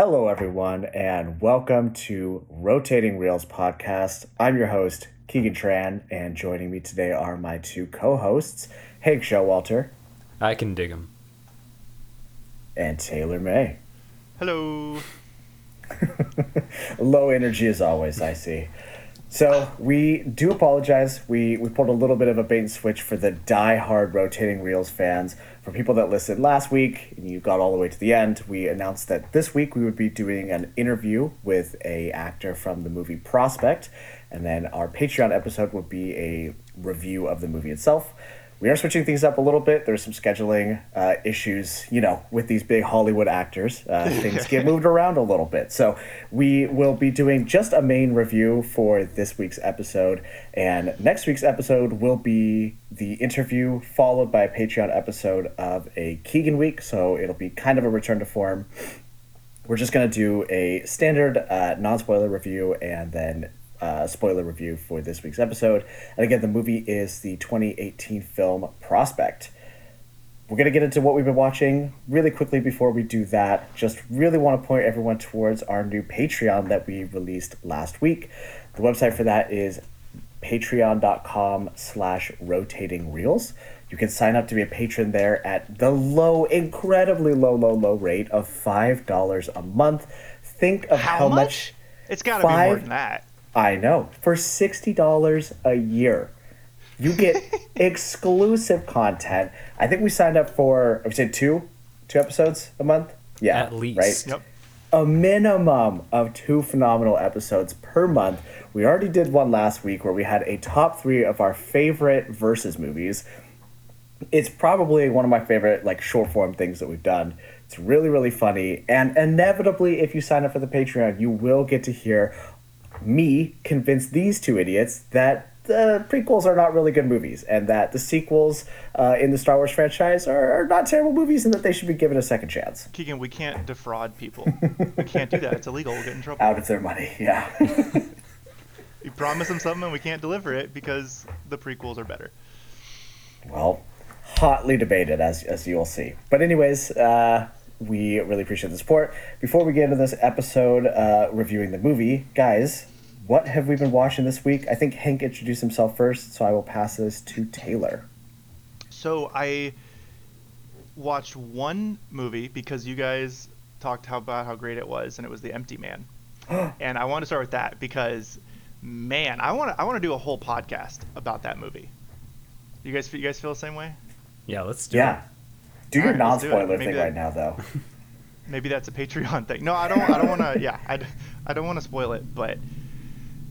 Hello, everyone, and welcome to Rotating Reels podcast. I'm your host, Keegan Tran, and joining me today are my two co hosts, Hank Showalter I can dig him. and Taylor May. Hello. Low energy as always, I see. So we do apologize. We we pulled a little bit of a bait and switch for the die-hard rotating reels fans. For people that listened last week and you got all the way to the end, we announced that this week we would be doing an interview with a actor from the movie Prospect, and then our Patreon episode would be a review of the movie itself. We are switching things up a little bit. There's some scheduling uh, issues, you know, with these big Hollywood actors. Uh, things get moved around a little bit. So we will be doing just a main review for this week's episode. And next week's episode will be the interview, followed by a Patreon episode of a Keegan week. So it'll be kind of a return to form. We're just going to do a standard uh, non spoiler review and then uh, spoiler review for this week's episode. And again, the movie is the 2018 film Prospect. We're going to get into what we've been watching really quickly before we do that. Just really want to point everyone towards our new Patreon that we released last week. The website for that is patreon.com slash rotating reels. You can sign up to be a patron there at the low, incredibly low, low, low rate of $5 a month. Think of how, How much much? It's got to be more than that. I know. For sixty dollars a year, you get exclusive content. I think we signed up for. I would say two, two episodes a month. Yeah, At least. right. Yep. A minimum of two phenomenal episodes per month. We already did one last week where we had a top three of our favorite versus movies. It's probably one of my favorite like short form things that we've done. It's really really funny, and inevitably, if you sign up for the Patreon, you will get to hear me convince these two idiots that the prequels are not really good movies and that the sequels uh, in the Star Wars franchise are, are not terrible movies and that they should be given a second chance. Keegan, we can't defraud people. we can't do that. It's illegal. We'll get in trouble. Out of their money, yeah. We promise them something and we can't deliver it because the prequels are better. well, hotly debated as as you'll see. But anyways, uh, we really appreciate the support. Before we get into this episode uh, reviewing the movie, guys, what have we been watching this week? I think Hank introduced himself first, so I will pass this to Taylor. So I watched one movie because you guys talked how about how great it was, and it was The Empty Man. and I want to start with that because, man, I want to I want to do a whole podcast about that movie. You guys you guys feel the same way? Yeah, let's do Yeah. it. Do your Alright, let's do it. non-spoiler Maybe thing I- right now, though. maybe that's a Patreon thing. No, I don't. I don't want to. Yeah, I, I don't want to spoil it. But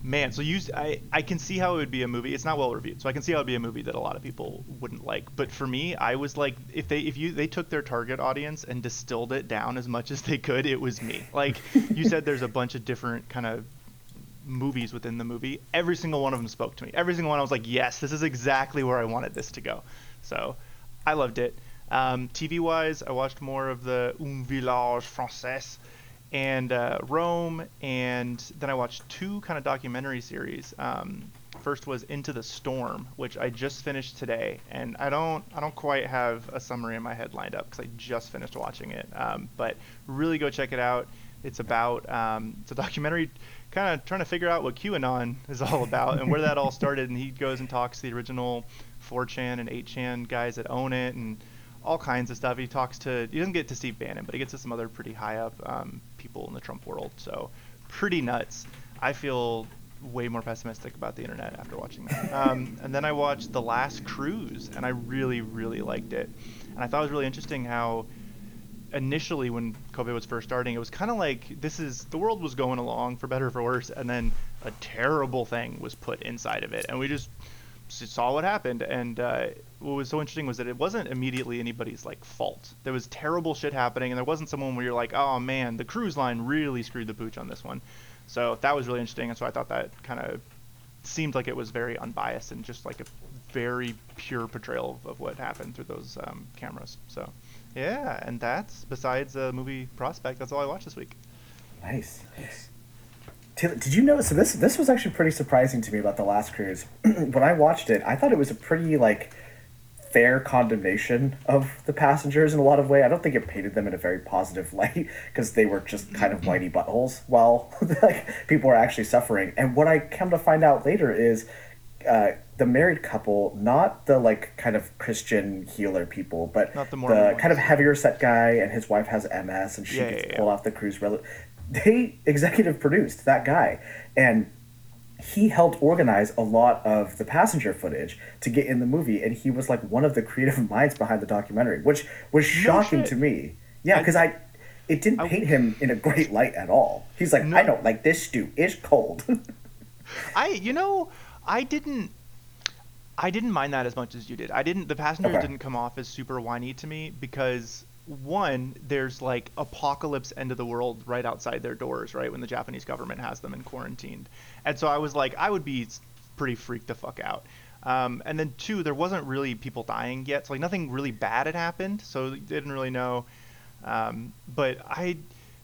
man, so you, I, I can see how it would be a movie. It's not well reviewed, so I can see how it'd be a movie that a lot of people wouldn't like. But for me, I was like, if they, if you, they took their target audience and distilled it down as much as they could, it was me. Like you said, there's a bunch of different kind of movies within the movie. Every single one of them spoke to me. Every single one, I was like, yes, this is exactly where I wanted this to go. So I loved it. Um, TV wise, I watched more of the Un Village Français and uh, Rome, and then I watched two kind of documentary series. Um, first was Into the Storm, which I just finished today, and I don't I don't quite have a summary in my head lined up because I just finished watching it. Um, but really go check it out. It's about um, it's a documentary kind of trying to figure out what QAnon is all about and where that all started. And he goes and talks to the original 4chan and 8chan guys that own it and all kinds of stuff. He talks to he doesn't get to Steve Bannon, but he gets to some other pretty high up um, people in the Trump world. So pretty nuts. I feel way more pessimistic about the internet after watching that. Um, and then I watched The Last Cruise, and I really really liked it. And I thought it was really interesting how initially when COVID was first starting, it was kind of like this is the world was going along for better or for worse, and then a terrible thing was put inside of it, and we just saw what happened. And uh, what was so interesting was that it wasn't immediately anybody's like fault. There was terrible shit happening, and there wasn't someone where you're like, oh man, the cruise line really screwed the pooch on this one. So that was really interesting, and so I thought that kind of seemed like it was very unbiased and just like a very pure portrayal of, of what happened through those um, cameras. So, yeah, and that's besides the movie Prospect. That's all I watched this week. Nice. Taylor, did you know? So this this was actually pretty surprising to me about the last cruise. when I watched it, I thought it was a pretty like fair condemnation of the passengers in a lot of way. I don't think it painted them in a very positive light because they were just kind of whitey buttholes while like people were actually suffering. And what I come to find out later is uh, the married couple, not the like kind of Christian healer people, but Not the the, kind of heavier set guy, and his wife has MS, and she Yeah, gets yeah, yeah. pulled off the cruise. Rel- they executive produced that guy, and he helped organize a lot of the passenger footage to get in the movie, and he was like one of the creative minds behind the documentary, which was shocking shit. to me. Yeah, because I. It didn't I- paint him in a great light at all. He's like, No. I don't like this stew. It's cold. I you know I didn't I didn't mind that as much as you did. I didn't the passengers Okay. didn't come off as super whiny to me because one there's like apocalypse end of the world right outside their doors right when the Japanese government has them in quarantined. And so I was like I would be pretty freaked the fuck out. Um, and then two there wasn't really people dying yet so like nothing really bad had happened so didn't really know. Um, but I,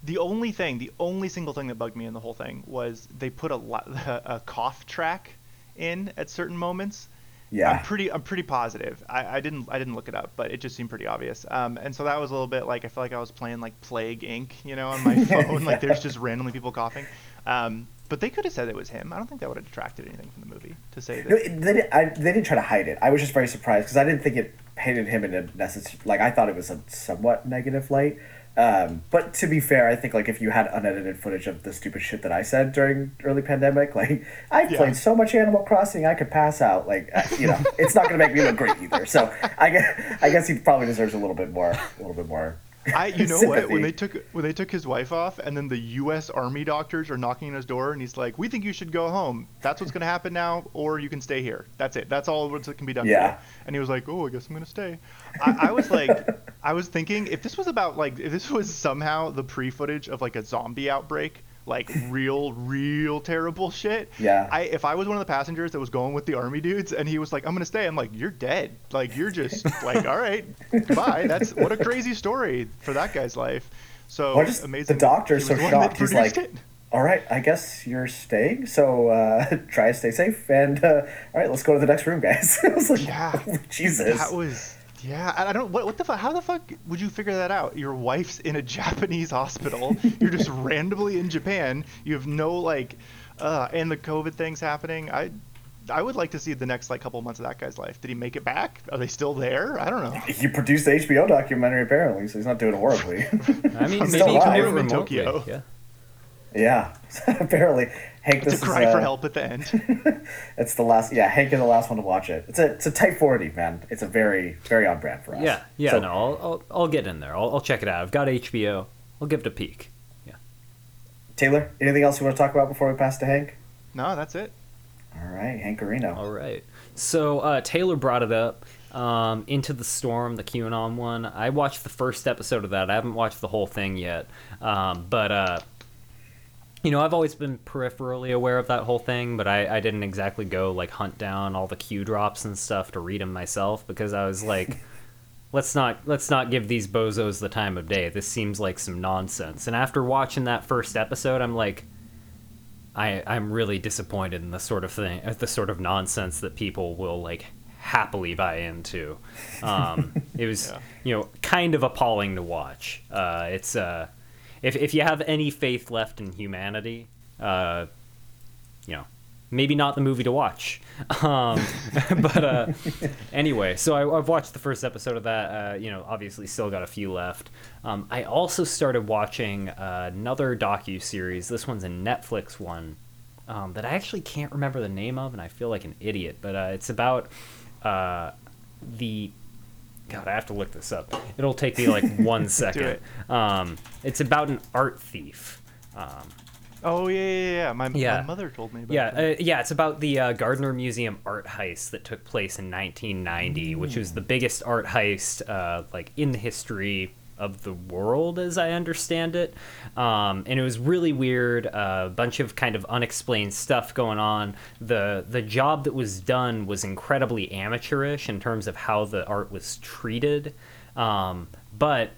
the only thing, the only single thing that bugged me in the whole thing was they put a, a cough track in at certain moments. Yeah. I'm pretty, I'm pretty positive. I, I didn't, I didn't look it up, but it just seemed pretty obvious. Um, and so that was a little bit like I felt like I was playing like Plague Inc. You know, on my phone. Like there's just randomly people coughing. Um, but they could have said it was him. I don't think that would have detracted anything from the movie to say that. No, they, didn't, I, they didn't try to hide it. I was just very surprised because I didn't think it painted him in a necessary. Like I thought it was a somewhat negative light. Um, but to be fair, I think like if you had unedited footage of the stupid shit that I said during early pandemic, like I Yeah. played so much Animal Crossing, I could pass out. Like you know, it's not going to make me look great either. So I guess I guess he probably deserves a little bit more, a little bit more. I, you know what? When they took when they took his wife off, and then the U.S. Army doctors are knocking on his door, and he's like, "We think you should go home. That's what's gonna happen now, or you can stay here. That's it. That's all that can be done." Yeah. And he was like, "Oh, I guess I'm gonna stay." I, I was like, I was thinking if this was about like if this was somehow the pre-footage of like a zombie outbreak, like real, real terrible shit. Yeah. I if I was one of the passengers that was going with the army dudes, and he was like, "I'm gonna stay," I'm like, "You're dead. Like you're just like, all right, goodbye." That's what a crazy story for that guy's life. So Or just amazing. the doctor's so was the one that shocked. He's like, it. "All right, I guess you're staying. So uh, try to stay safe. And uh, all right, let's go to the next room, guys." I was like, Yeah. Jesus." That was yeah. I I don't what what the fuck. How the fuck would you figure that out? Your wife's in a Japanese hospital. You're just randomly in Japan. You have no like, uh, and the COVID thing's happening. I. I would like to see the next like couple months of that guy's life. Did he make it back? Are they still there? I don't know. He produced the HBO documentary apparently, so he's not doing horribly. I mean, I'm maybe still you can alive. do it In remotely. Tokyo. Yeah. yeah, apparently Hank. This It's a is, cry for uh, help at the end. It's the last. Yeah, Hank is the last one to watch it. It's a it's a type forty man. It's a very very on brand for us. Yeah, yeah, So, no, I'll, I'll, I'll get in there. I'll, I'll check it out. I've got HBO. I'll give it a peek. Yeah. Taylor, anything else you want to talk about before we pass to Hank? No, that's it. All right, Hank Areno. All right. So uh, Taylor brought it up. Um, Into the Storm, the QAnon one. I watched the first episode of that. I haven't watched the whole thing yet. Um, but, uh, you know, I've always been peripherally aware of that whole thing, but I, I didn't exactly go, like, hunt down all the Q drops and stuff to read them myself because I was like. Let's not let's not give these bozos the time of day. This seems like some nonsense. And after watching that first episode, I'm like, I I'm really disappointed in the sort of thing, uh, the sort of nonsense that people will like happily buy into. Um, it was Yeah. you know kind of appalling to watch. Uh, it's uh, if if you have any faith left in humanity, uh, you know. Maybe not the movie to watch, um, but uh, anyway. So I, I've watched the first episode of that. Uh, you know, obviously, still got a few left. Um, I also started watching another docu series. This one's a Netflix one um, that I actually can't remember the name of, and I feel like an idiot. But uh, it's about uh, the God. I have to look this up. It'll take me like one second. it. Um, it's about an art thief. Um, Oh yeah, yeah, yeah. My, Yeah. my mother told me about yeah, uh, yeah, it's about the uh, Gardner Museum art heist that took place in 1990, which was the biggest art heist uh, like in the history of the world, as I understand it. Um, and it was really weird. A bunch of kind of unexplained stuff going on. the The job that was done was incredibly amateurish in terms of how the art was treated, um, but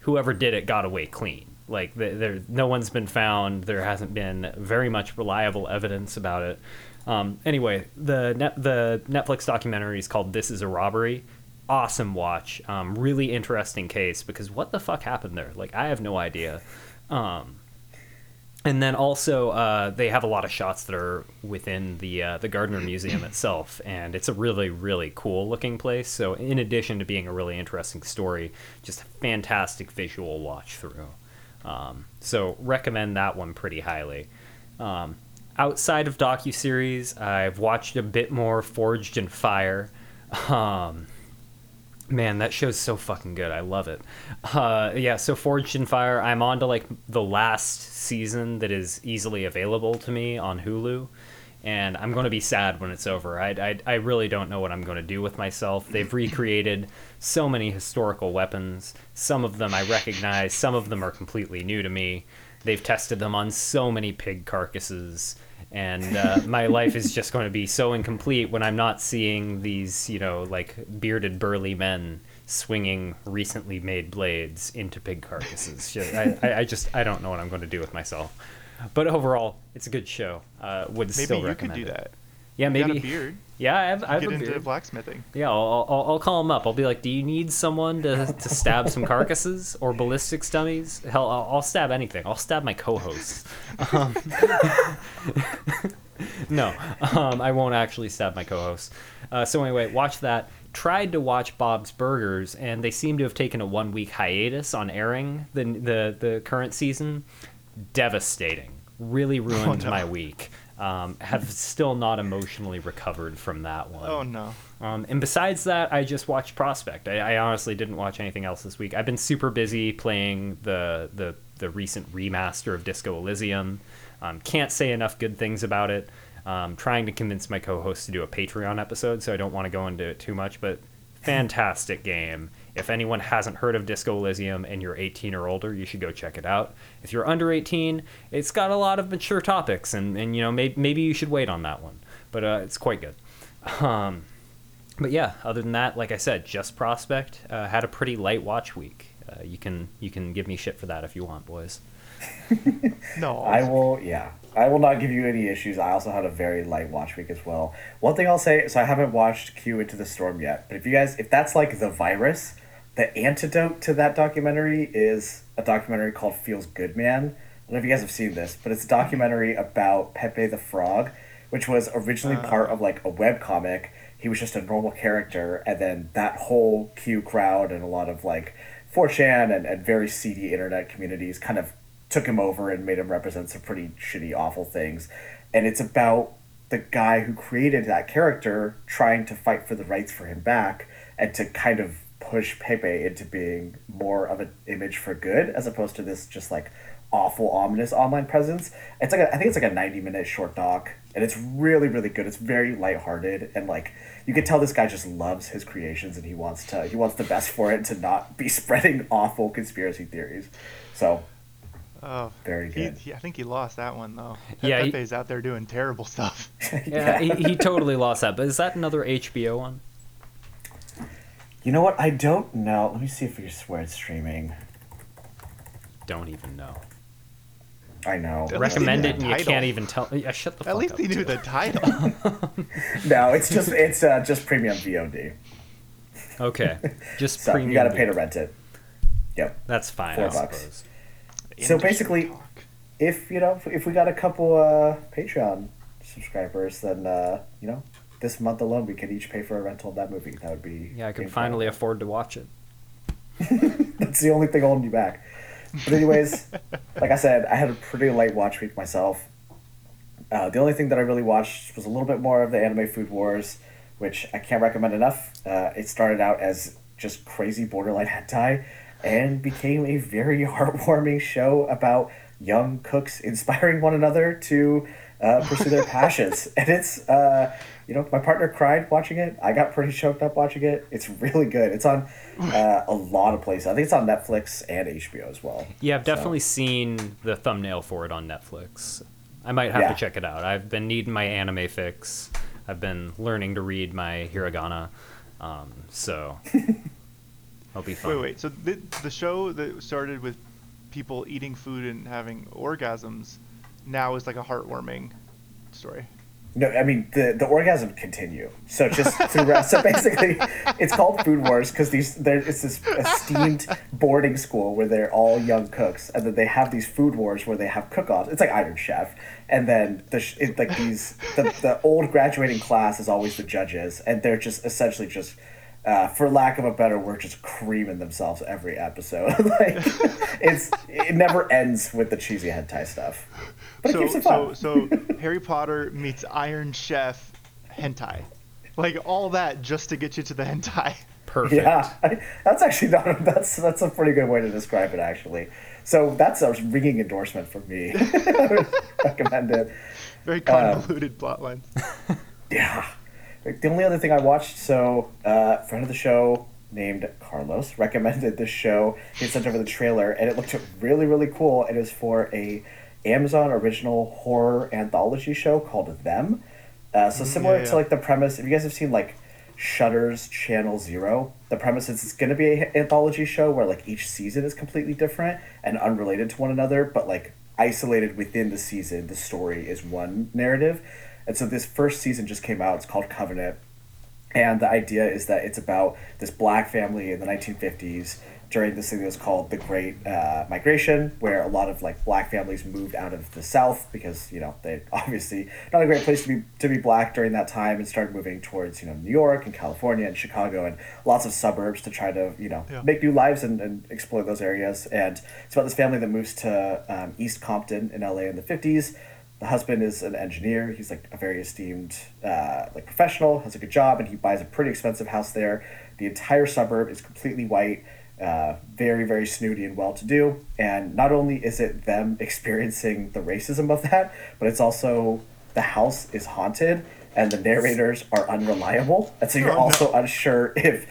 whoever did it got away clean. Like the, there, no one's been found. There hasn't been very much reliable evidence about it. Um, anyway, the net, the Netflix documentary is called "This Is a Robbery." Awesome watch. Um, really interesting case because what the fuck happened there? Like I have no idea. Um, and then also uh, they have a lot of shots that are within the uh, the Gardner Museum itself, and it's a really really cool looking place. So in addition to being a really interesting story, just a fantastic visual watch through. Um, so recommend that one pretty highly. Um, outside of docu series, I've watched a bit more Forged in Fire. Um, man, that show's so fucking good. I love it. Uh, yeah, so Forged in Fire. I'm on to like the last season that is easily available to me on Hulu. And I'm going to be sad when it's over. I, I, I really don't know what I'm going to do with myself. They've recreated so many historical weapons. Some of them I recognize, some of them are completely new to me. They've tested them on so many pig carcasses and uh, my life is just going to be so incomplete when I'm not seeing these, you know, like bearded burly men swinging recently made blades into pig carcasses. I, I, I, just I don't know what I'm going to do with myself. But overall, it's a good show. Uh, would maybe still you recommend could do it. that. Yeah, You maybe. Got a beard. Yeah, I have, I have Get into blacksmithing. Yeah, I'll, I'll, I'll call him up. I'll be like, "Do you need someone to, to stab some carcasses or ballistics dummies? Hell, I'll, I'll stab anything. I'll stab my co-host." Um, no, um, I won't actually stab my co-host. Uh, so anyway, watch that. Tried to watch Bob's Burgers, and they seem to have taken a one-week hiatus on airing the the, the current season. Devastating. Really ruined no. my week. Um, have still not emotionally recovered from that one. Oh no. Um, and besides that, I just watched Prospect. I, I honestly didn't watch anything else this week. I've been super busy playing the the, the recent remaster of Disco Elysium. Um, can't say enough good things about it. Um, trying to convince my co-host to do a Patreon episode, so I don't want to go into it too much. But fantastic game. If anyone hasn't heard of Disco Elysium and you're 18 or older, you should go check it out. If you're under 18, it's got a lot of mature topics, and, and you know maybe, maybe you should wait on that one. But uh, it's quite good. Um, but yeah, other than that, like I said, just Prospect uh, had a pretty light watch week. Uh, you can you can give me shit for that if you want, boys. No. I will, yeah. I will not give you any issues. I also had a very light watch week as well. One thing I'll say, so I haven't watched Q Into the Storm yet, but if you guys, if that's like the virus, the antidote to that documentary is a documentary called Feels Good Man. I don't know if you guys have seen this, but it's a documentary about Pepe the Frog, which was originally uh. part of like a web comic. He was just a normal character, and then that whole Q crowd and a lot of like 4chan and, and very seedy internet communities kind of took him over and made him represent some pretty shitty, awful things. And it's about the guy who created that character trying to fight for the rights for him back and to kind of push Pepe into being more of an image for good as opposed to this just like awful, ominous online presence. It's like a, I think it's like a ninety minute short doc, and it's really, really good. It's very lighthearted and like you can tell this guy just loves his creations and he wants to he wants the best for it to not be spreading awful conspiracy theories. So Oh, Very good. he- I think he lost that one though. Yeah, he- Pepe's out there doing terrible stuff. Yeah, he, he totally lost that. But is that another HBO one? You know what? I don't know. Let me see if we swear it's streaming. Don't even know. I know. At least Recommend it, and the you title. can't even tell. Yeah, shut the fuck At least up. he knew too. the title. No, it's just it's uh, just premium VOD. Okay, just So premium. you got to pay to rent it. Yep. That's fine, Four I bucks. suppose. So basically- talk. If you know, if we got a couple uh, Patreon subscribers, then uh, you know, this month alone we could each pay for a rental of that movie. That would be Yeah, I could finally afford to watch it. That's the only thing holding you back. But anyways, like I said, I had a pretty light watch week myself. Uh, the only thing that I really watched was a little bit more of the anime Food Wars, which I can't recommend enough. Uh, it started out as just crazy borderline hentai and became a very heartwarming show about young cooks inspiring one another to uh, pursue their passions. And it's, uh, you know, my partner cried watching it. I got pretty choked up watching it. It's really good. It's on uh, a lot of places. I think it's on Netflix and HBO as well. Yeah, I've So- definitely seen the thumbnail for it on Netflix. I might have Yeah. to check it out. I've been needing my anime fix. I've been learning to read my hiragana, um, so it'll be fun. Wait, wait. So the, the show that started with people eating food and having orgasms now is like a heartwarming story. No, I mean the the orgasm continue. So just through so basically, it's called Food Wars because these there it's this esteemed boarding school where they're all young cooks, and then they have these food wars where they have cook-offs. It's like Iron Chef, and then the it, like these the the old graduating class is always the judges, and they're just essentially just. Uh, for lack of a better word, just creaming themselves every episode. like it's it never ends with the cheesy hentai stuff, but it so, keeps it so, fun. so Harry Potter meets Iron Chef hentai. Like all that just to get you to the hentai. Perfect. Yeah, I, that's actually not. A, that's that's a pretty good way to describe it, actually. So that's a ringing endorsement for me. I would recommend it. Very convoluted plot lines. Yeah. Like, The only other thing I watched, so uh, friend of the show named Carlos recommended this show. He sent over the trailer, and it looked really, really cool. It is for a Amazon original horror anthology show called Them. Uh, so similar yeah, yeah. to like the premise. If you guys have seen like Shudder's Channel Zero, the premise is it's going to be an anthology show where like each season is completely different and unrelated to one another, but like isolated within the season, the story is one narrative. And so this first season just came out. It's called Covenant. And the idea is that it's about this black family in the 1950s during this thing that was called the Great uh, Migration, where a lot of like black families moved out of the South because you know they obviously not a great place to be to be black during that time, and started moving towards you know New York and California and Chicago and lots of suburbs to try to you know Yeah. make new lives and, and explore those areas. And it's about this family that moves to um, East Compton in LA in the 50s the husband is an engineer. He's like a very esteemed uh, like professional, has a good job, and he buys a pretty expensive house there. The entire suburb is completely white, uh, very very snooty and well to do. And not only is it them experiencing the racism of that, but it's also the house is haunted and the narrators are unreliable, and so you're Oh, no. also unsure if.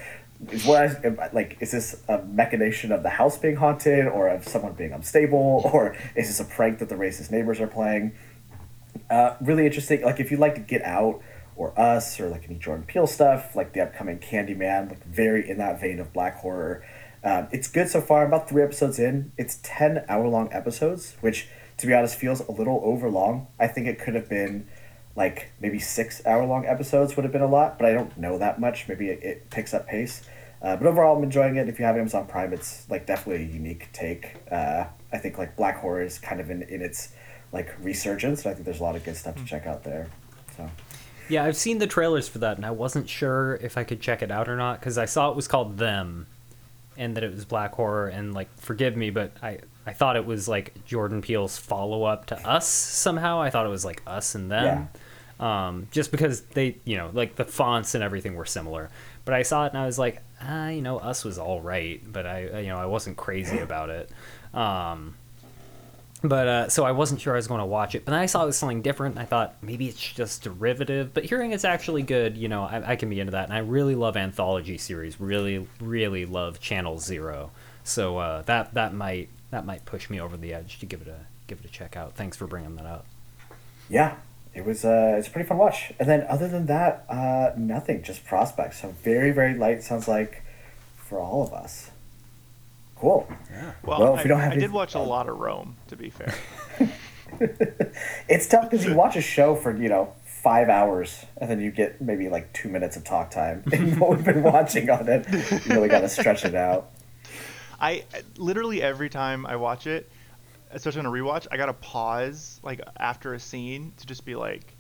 Is what I, like is this a machination of the house being haunted or of someone being unstable or is this a prank that the racist neighbors are playing uh, really interesting. Like if you like to Get Out or Us or like any Jordan Peele stuff, like the upcoming Candyman, like very in that vein of black horror. Um, it's good so far. I'm about three episodes in. It's ten hour long episodes, which to be honest feels a little over long. I think it could have been like maybe six hour long episodes would have been a lot, but I don't know that much. Maybe it, it picks up pace. Uh, but overall, I'm enjoying it. If you have Amazon Prime, it's like definitely a unique take. Uh, I think like black horror is kind of in, in its like resurgence, and I think there's a lot of good stuff to check out there. So Yeah, I've seen the trailers for that, and I wasn't sure if I could check it out or not because I saw it was called Them, and that it was black horror. And like, forgive me, but I I thought it was like Jordan Peele's follow up to Us somehow. I thought it was like Us and Them, um, just because they you know like the fonts and everything were similar. But I saw it and I was like, ah, you know, Us was all right, but I you know I wasn't crazy about it. Um, but uh, so I wasn't sure I was going to watch it. But then I saw it was something different. And I thought maybe it's just derivative. But hearing it's actually good, you know, I, I can be into that. And I really love anthology series. Really, really love Channel Zero. So uh, that that might that might push me over the edge to give it a give it a check out. Thanks for bringing that up. yeah, it was uh, it's a pretty fun watch. And then other than that, uh, nothing. Just prospects. So very very light. Sounds like for all of us. Cool. Well, Well, if I, you don't have I any- did watch a oh. lot of Rome, to be fair. It's tough because you watch a show for you know five hours and then you get maybe like two minutes of talk time. And what we've been watching on it, you really got to stretch it out. I literally every time I watch it, especially on a rewatch, I gotta pause like after a scene to just be like,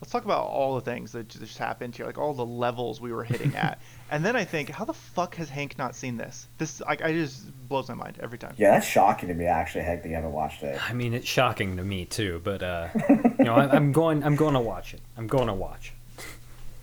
let's talk about all the things that just happened here, like all the levels we were hitting at, and then I think, how the fuck has Hank not seen this? This like I just blows my mind every time. Yeah, that's shocking to me. Actually, Hank, that you haven't watched it. I mean, it's shocking to me too. But uh, you know, I, I'm going I'm going to watch it. I'm going to watch.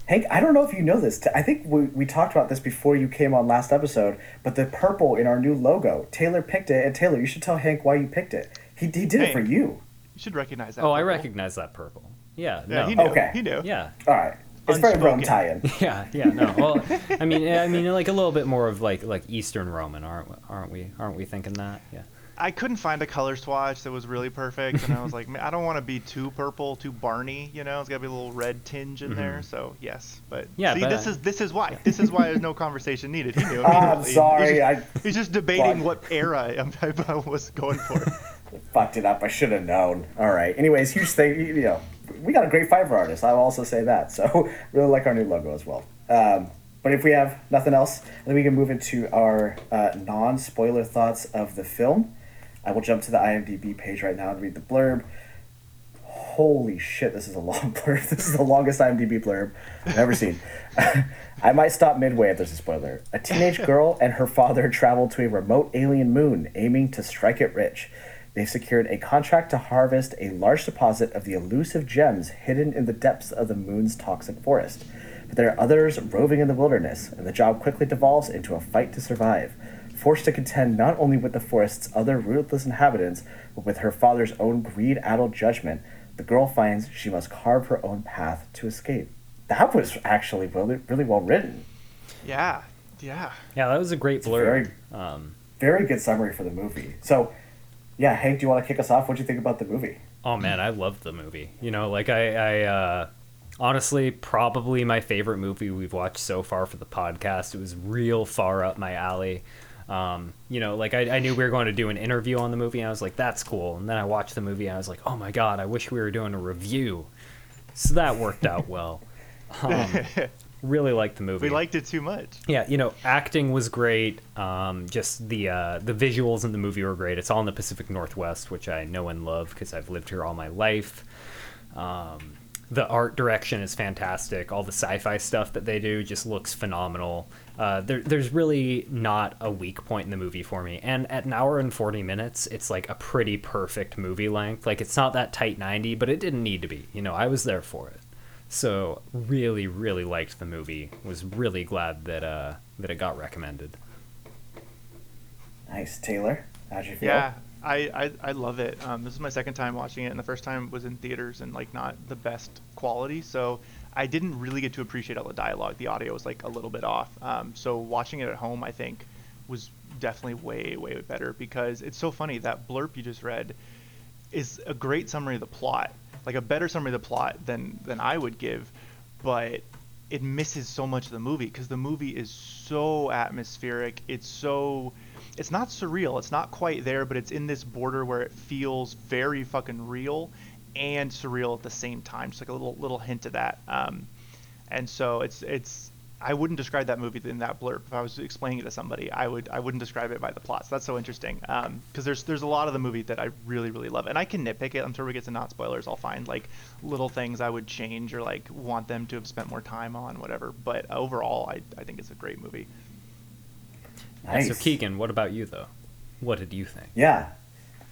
Hank, I don't know if you know this. I think we, we talked about this before you came on last episode, but the purple in our new logo, Taylor picked it. And Taylor, you should tell Hank why you picked it. He, he did it for you. You should recognize that. Oh, I recognize that purple. Yeah. Yeah, no. he knew. Okay. He knew. Yeah. All right. It's very Rome Unspoken. tie-in. Yeah, yeah, no. Well, I mean, I mean, like a little bit more of like like Eastern Roman, aren't aren't we? Aren't we thinking that? Yeah. I couldn't find a color swatch that was really perfect, and I was like, I don't want to be too purple, too Barney. You know, it's got to be a little red tinge in there. So yes, but Mm-hmm. Yeah, see, but- this is this is why this is why there's no conversation needed. He knew. Ah, I'm sorry. He's I just, he's just debating what era I, I was going for. fucked it up. I should have known. All right. Anyways, huge thing. You know, we got a great Fiverr artist. I'll also say that. So really like our new logo as well. Um, but if we have nothing else, then we can move into our uh, non-spoiler thoughts of the film. I will jump to the IMDb page right now and read the blurb. Holy shit, this is a long blurb. This is the longest IMDb blurb I've ever seen. I might stop midway if there's a spoiler. A teenage girl and her father travel to a remote alien moon, aiming to strike it rich. They've secured a contract to harvest a large deposit of the elusive gems hidden in the depths of the moon's toxic forest. But there are others roving in the wilderness, and the job quickly devolves into a fight to survive. Forced to contend not only with the forest's other ruthless inhabitants, but with her father's own greed addled judgment, the girl finds she must carve her own path to escape. That was actually really, really well written. Yeah, yeah. Yeah, that was a great blurb. very- Um, Very good summary for the movie. So, yeah, Hank, do you want to kick us off? What do you think about the movie? Oh man, I loved the movie. You know, like I, I uh, honestly probably my favorite movie we've watched so far for the podcast. It was real far up my alley. Um, you know, like I, I knew we were going to do an interview on the movie, and I was like, "That's cool." And then I watched the movie, and I was like, "Oh my god, I wish we were doing a review." So that worked out well. Um, really liked the movie. We liked it too much. Yeah, you know, acting was great. Um, just the uh, the visuals in the movie were great. It's all in the Pacific Northwest, which I know and love because I've lived here all my life. Um, the art direction is fantastic. All the sci-fi stuff that they do just looks phenomenal. Uh, there, there's really not a weak point in the movie for me. And at an hour and 40 minutes, it's like a pretty perfect movie length. Like it's not that tight 90, but it didn't need to be. You know, I was there for it. So really, really liked the movie. Was really glad that uh, that it got recommended. Nice. Taylor, how'd you feel? Yeah, I, I, I love it. Um, this is my second time watching it, and the first time was in theaters and like not the best quality. So I didn't really get to appreciate all the dialogue. The audio was like a little bit off. Um, so watching it at home, I think, was definitely way way better because it's so funny that blurb you just read is a great summary of the plot, like a better summary of the plot than than I would give, but it misses so much of the movie because the movie is so atmospheric. It's so it's not surreal. It's not quite there, but it's in this border where it feels very fucking real and surreal at the same time. Just like a little little hint of that. Um, and so it's it's I wouldn't describe that movie in that blurb. If I was explaining it to somebody, I would I wouldn't describe it by the plot. So that's so interesting um, because there's there's a lot of the movie that I really really love, and I can nitpick it. I'm sure we get to not spoilers. I'll find like little things I would change or like want them to have spent more time on, whatever. But overall, I I think it's a great movie. Nice. So Keegan, what about you though? What did you think? Yeah.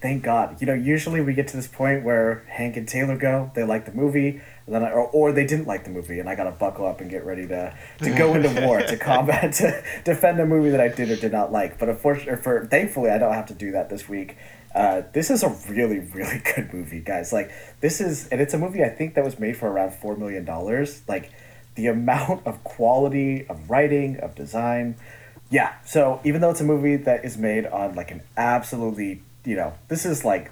Thank God. You know, usually we get to this point where Hank and Taylor go, they like the movie, and then I, or, or they didn't like the movie, and I got to buckle up and get ready to, to go into war, to combat, to defend a movie that I did or did not like. But unfortunately, for thankfully, I don't have to do that this week. Uh, this is a really, really good movie, guys. Like, this is, and it's a movie I think that was made for around $4 million. Like, the amount of quality of writing, of design, yeah. So even though it's a movie that is made on like an absolutely, you know, this is like,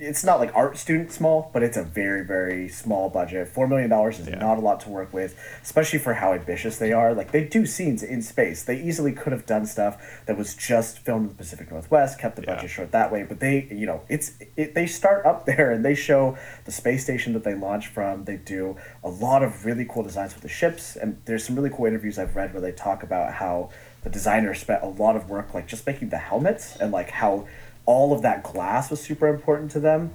it's not like art student small, but it's a very very small budget. Four million dollars is Yeah. not a lot to work with, especially for how ambitious they are. Like they do scenes in space. They easily could have done stuff that was just filmed in the Pacific Northwest, kept the Yeah. budget short that way. But they, you know, it's it, they start up there and they show the space station that they launch from. They do a lot of really cool designs with the ships, and there's some really cool interviews I've read where they talk about how the designer spent a lot of work like just making the helmets and like how all of that glass was super important to them.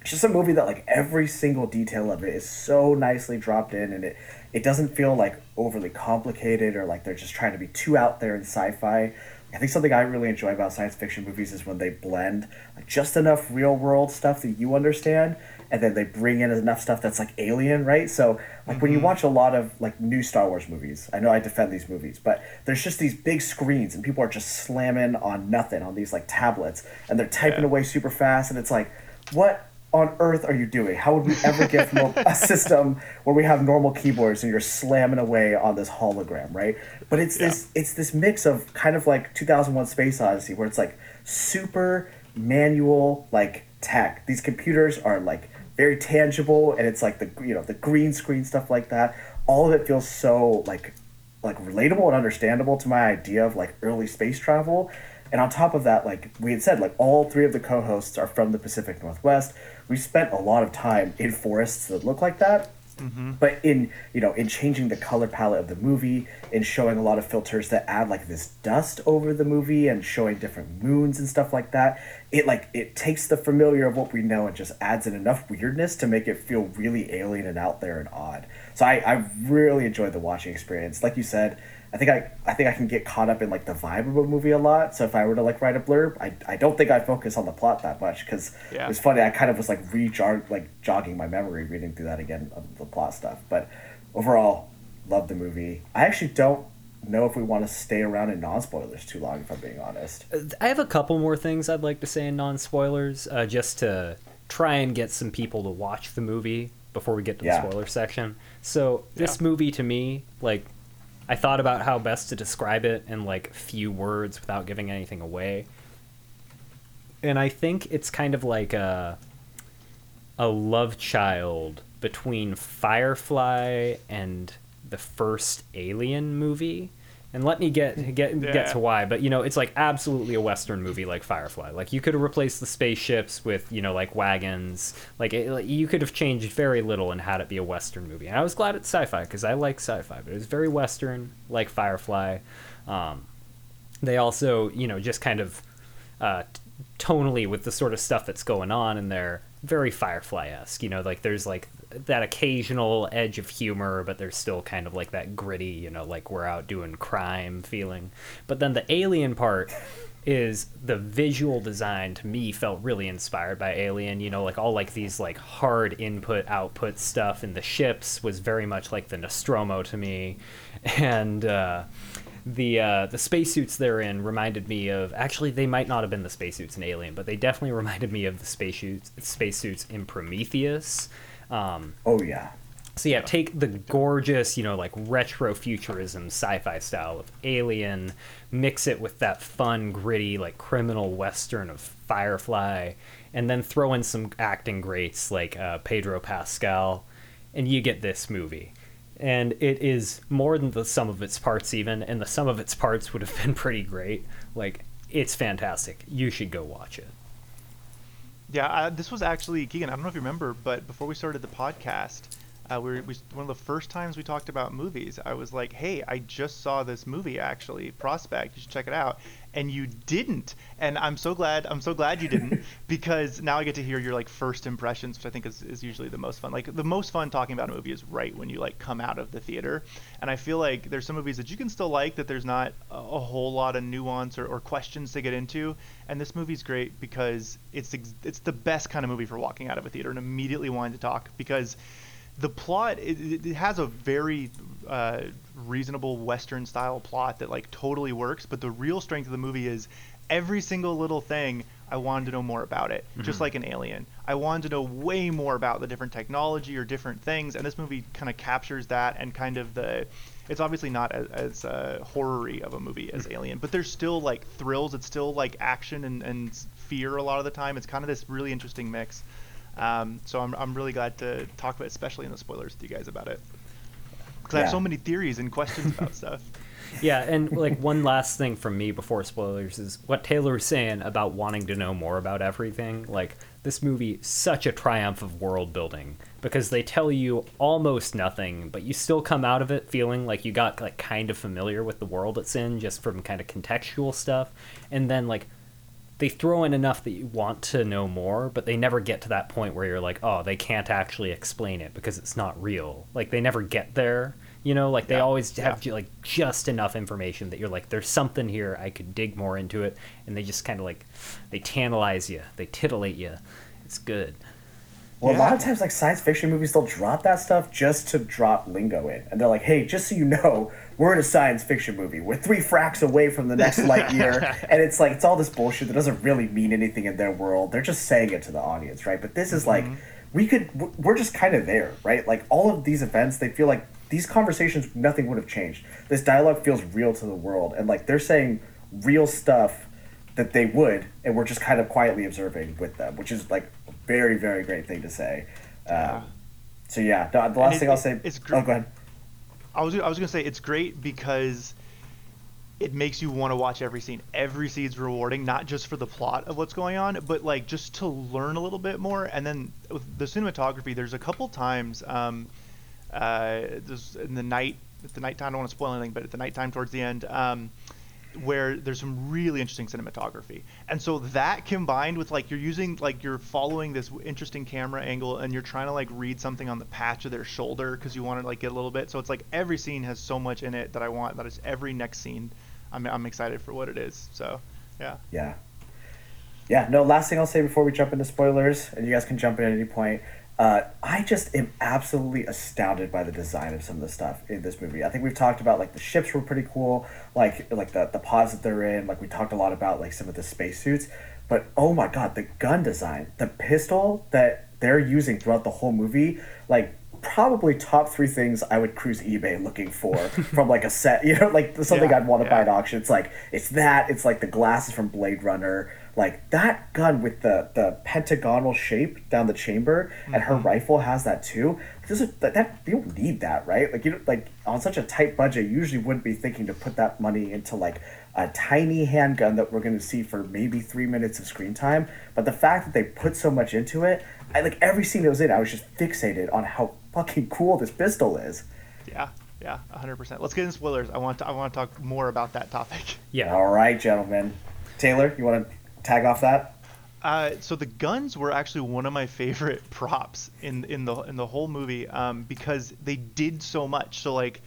It's just a movie that like every single detail of it is so nicely dropped in and it it doesn't feel like overly complicated or like they're just trying to be too out there in sci-fi. I think something i really enjoy about science fiction movies is when they blend like just enough real world stuff that you understand and then they bring in enough stuff that's like alien right so like when you mm-hmm. watch a lot of like new star wars movies i know i defend these movies but there's just these big screens and people are just slamming on nothing on these like tablets and they're typing Yeah. away super fast and it's like what on earth are you doing? How would we ever get from a, a system where we have normal keyboards and you're slamming away on this hologram, right? But it's this it's this mix of kind of like 2001 Space Odyssey where it's like super manual like tech. These computers are like very tangible and it's like the you know the green screen stuff like that. All of it feels so like like relatable and understandable to my idea of like early space travel And on top of that, like we had said, like all three of the co-hosts are from the Pacific Northwest. We spent a lot of time in forests that look like that. Mm-hmm. But in you know in changing the color palette of the movie, in showing a lot of filters that add like this dust over the movie and showing different moons and stuff like that, it like it takes the familiar of what we know and just adds in enough weirdness to make it feel really alien and out there and odd. So I, I really enjoyed the watching experience. Like you said, I think I I think I can get caught up in like the vibe of a movie a lot. So if I were to like write a blurb, I, I don't think I focus on the plot that much because Yeah. it was funny. I kind of was like re like jogging my memory reading through that again of the plot stuff. But overall, love the movie. I actually don't know if we want to stay around in non spoilers too long. If I'm being honest. I have a couple more things I'd like to say in non spoilers, uh, just to try and get some people to watch the movie before we get to Yeah. the spoiler section. So this Yeah. movie to me, like, I thought about how best to describe it in like few words without giving anything away. And I think it's kind of like a a love child between Firefly and the first Alien movie. And let me get get Yeah. get to why, but you know, it's like absolutely a western movie like Firefly. Like you could have replaced the spaceships with, you know, like wagons. Like, it, like you could have changed very little and had it be a western movie. And I was glad it's sci-fi because I like sci-fi, but it was very western like Firefly. Um, they also, you know, just kind of uh, t- tonally with the sort of stuff that's going on in there, very Firefly esque. You know, like there's like that occasional edge of humor, but there's still kind of like that gritty, you know, like we're out doing crime feeling. But then the alien part is the visual design to me felt really inspired by alien you know like all like these like hard input output stuff in the ships was very much like the nostromo to me and uh the uh, the spacesuits they're in reminded me of actually they might not have been the spacesuits in Alien, but they definitely reminded me of the spacesuits spacesuits in Prometheus. Um, Oh yeah. so yeah, take the gorgeous, you know, like retro futurism sci-fi style of Alien, mix it with that fun, gritty, like criminal western of Firefly, and then throw in some acting greats like uh, Pedro Pascal, and you get this movie. And it is more than the sum of its parts, even, and the sum of its parts would have been pretty great. Like, it's fantastic. You should go watch it. Yeah, uh, this was actually Keegan. I don't know if you remember, but before we started the podcast, uh, we, were, we one of the first times we talked about movies. I was like, "Hey, I just saw this movie actually, Prospect. You should check it out." And you didn't, and I'm so glad. I'm so glad you didn't because now I get to hear your like first impressions, which I think is, is usually the most fun. Like the most fun talking about a movie is right when you like come out of the theater. And I feel like there's some movies that you can still like that there's not a, a whole lot of nuance or, or questions to get into. And this movie's great because it's it's the best kind of movie for walking out of a theater and immediately wanting to talk because the plot it, it has a very uh, reasonable western style plot that like totally works but the real strength of the movie is every single little thing i wanted to know more about it just like an alien. I wanted to know way more about the different technology or different things and this movie kind of captures that and kind of the it's obviously not as, as uh, horror-y of a movie as alien but there's still like thrills it's still like action and, and fear a lot of the time. It's kind of this really interesting mix um, so I'm, I'm really glad to talk about, it, especially in the spoilers, with you guys about it, because I have so many theories and questions about stuff. Yeah, and like one last thing from me before spoilers is what Taylor was saying about wanting to know more about everything. Like this movie, such a triumph of world building because they tell you almost nothing, but you still come out of it feeling like you got like kind of familiar with the world it's in just from kind of contextual stuff, and then like they throw in enough that you want to know more, but they never get to that point where you're like, oh, they can't actually explain it because it's not real. Like they never get there. You know, like they Yeah, always yeah. have ju- like just enough information that you're like, there's something here. I could dig more into it, and they just kind of like they tantalize you, they titillate you. It's good. Well, a lot of times, like science fiction movies, they'll drop that stuff just to drop lingo in, and they're like, "Hey, just so you know, we're in a science fiction movie. We're three fracks away from the next light year," and it's like it's all this bullshit that doesn't really mean anything in their world. They're just saying it to the audience, right? But this is like, we could, we're just kind of there, right? Like all of these events, they feel like these conversations, nothing would have changed. This dialogue feels real to the world, and like they're saying real stuff that they would, and we're just kind of quietly observing with them, which is like a very, very great thing to say. Um, so yeah, the, the last it- thing I'll say. it's gr- oh, go ahead. I was I was gonna say it's great because it makes you want to watch every scene. Every scene's rewarding, not just for the plot of what's going on, but like just to learn a little bit more. And then with the cinematography, there's a couple times, um, uh, in the night, at the nighttime. I don't want to spoil anything, but at the nighttime towards the end, um, where there's some really interesting cinematography. And so that combined with like you're using like you're following this interesting camera angle and you're trying to like read something on the patch of their shoulder because you want to like get a little bit. So it's like every scene has so much in it that I want that is every next scene. I'm I'm excited for what it is. So yeah. Yeah. Yeah. No. Last thing I'll say before we jump into spoilers, and you guys can jump in at any point. Uh, I just am absolutely astounded by the design of some of the stuff in this movie. I think we've talked about like the ships were pretty cool, like like the the pods that they're in. Like we talked a lot about like some of the spacesuits, but oh my god, the gun design, the pistol that they're using throughout the whole movie, like probably top three things I would cruise eBay looking for from like a set, you know, like something Yeah, I'd want to buy at auction. It's like it's that, it's like the glasses from Blade Runner, like that gun with the the pentagonal shape down the chamber, and her mm-hmm. rifle has that too. This is that, that you don't need that, right? Like you don't, like on such a tight budget, you usually wouldn't be thinking to put that money into like a tiny handgun that we're going to see for maybe three minutes of screen time. But the fact that they put so much into it, I like every scene that was in, I was just fixated on how fucking cool this pistol is. Yeah. Yeah. 100%. Let's get into spoilers. I want to I want to talk more about that topic. Yeah. All right, gentlemen. Taylor, you want to tag off that? Uh, so the guns were actually one of my favorite props in in the in the whole movie um, because they did so much. So like,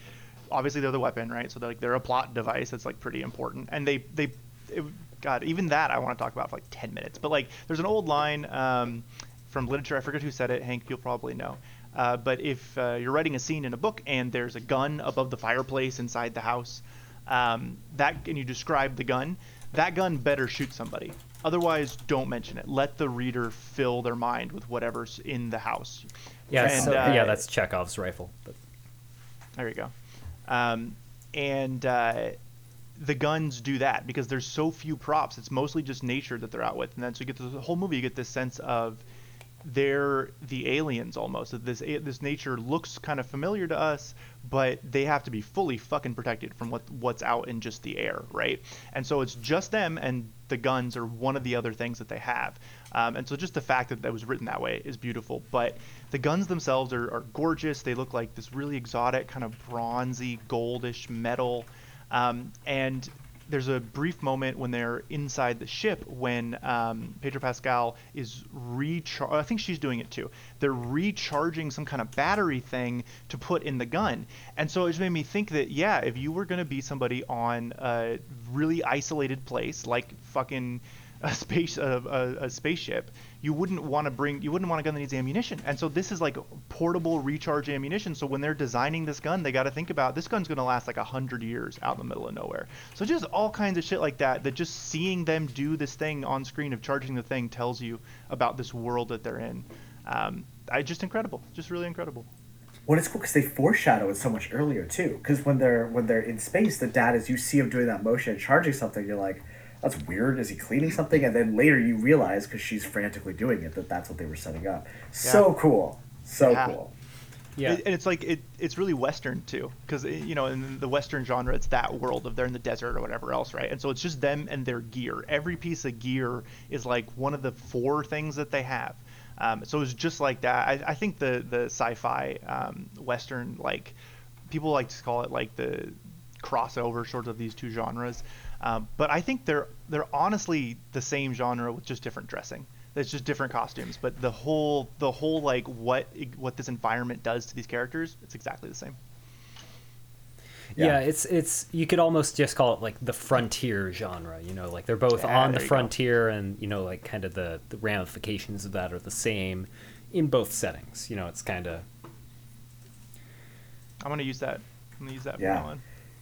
obviously they're the weapon, right? So they're like they're a plot device that's like pretty important, and they they, it, God, even that I want to talk about for like ten minutes. But like, there's an old line um, from literature. I forget who said it. Hank, you'll probably know. Uh, but if uh, you're writing a scene in a book and there's a gun above the fireplace inside the house, um, that and you describe the gun, that gun better shoot somebody. Otherwise, don't mention it. Let the reader fill their mind with whatever's in the house. Yeah. And, so, uh, yeah. That's Chekhov's rifle. But There you go. Um, and uh, the guns do that because there's so few props. It's mostly just nature that they're out with, and then so you get the whole movie. You get this sense of they're the aliens almost. That this this nature looks kind of familiar to us, but they have to be fully fucking protected from what what's out in just the air, right? And so it's just them, and the guns are one of the other things that they have. Um, and so just the fact that that was written that way is beautiful. But the guns themselves are, are gorgeous. They look like this really exotic kind of bronzy, goldish metal. Um, and there's a brief moment when they're inside the ship when um, Pedro Pascal is recharge. I think she's doing it too. They're recharging some kind of battery thing to put in the gun, and so it just made me think that yeah, if you were gonna be somebody on a really isolated place like fucking a space a, a, a spaceship, you wouldn't want to bring you wouldn't want a gun that needs ammunition. And so this is like portable recharge ammunition. So when they're designing this gun, they got to think about this gun's going to last like a hundred years out in the middle of nowhere. So just all kinds of shit like that. That just seeing them do this thing on screen of charging the thing tells you about this world that they're in. Um, I just incredible, just really incredible. Well, it's cool because they foreshadow it so much earlier too. Because when they're when they're in space, the dad is you see him doing that motion and charging something. You're like, that's weird. Is he cleaning something? And then later you realize because she's frantically doing it that that's what they were setting up. So cool, so Yeah. cool. yeah. It- and it's like it, it's really western too because you know in the western genre it's that world of they're in the desert or whatever else right and so it's just them and their gear every piece of gear is like one of the four things that they have um, so it's just like that I, I think the the sci-fi um, western like people like to call it like the crossover sort of these two genres um, but I think they're they're honestly the same genre with just different dressing it's just different costumes but the whole the whole like what what this environment does to these characters it's exactly the same yeah. Yeah. it's it's you could almost just call it like the frontier genre you know like they're both Yeah, on the there you go. frontier and you know like kind of the, the ramifications of that are the same in both settings you know it's kind of i'm gonna use that i'm gonna use that Yeah.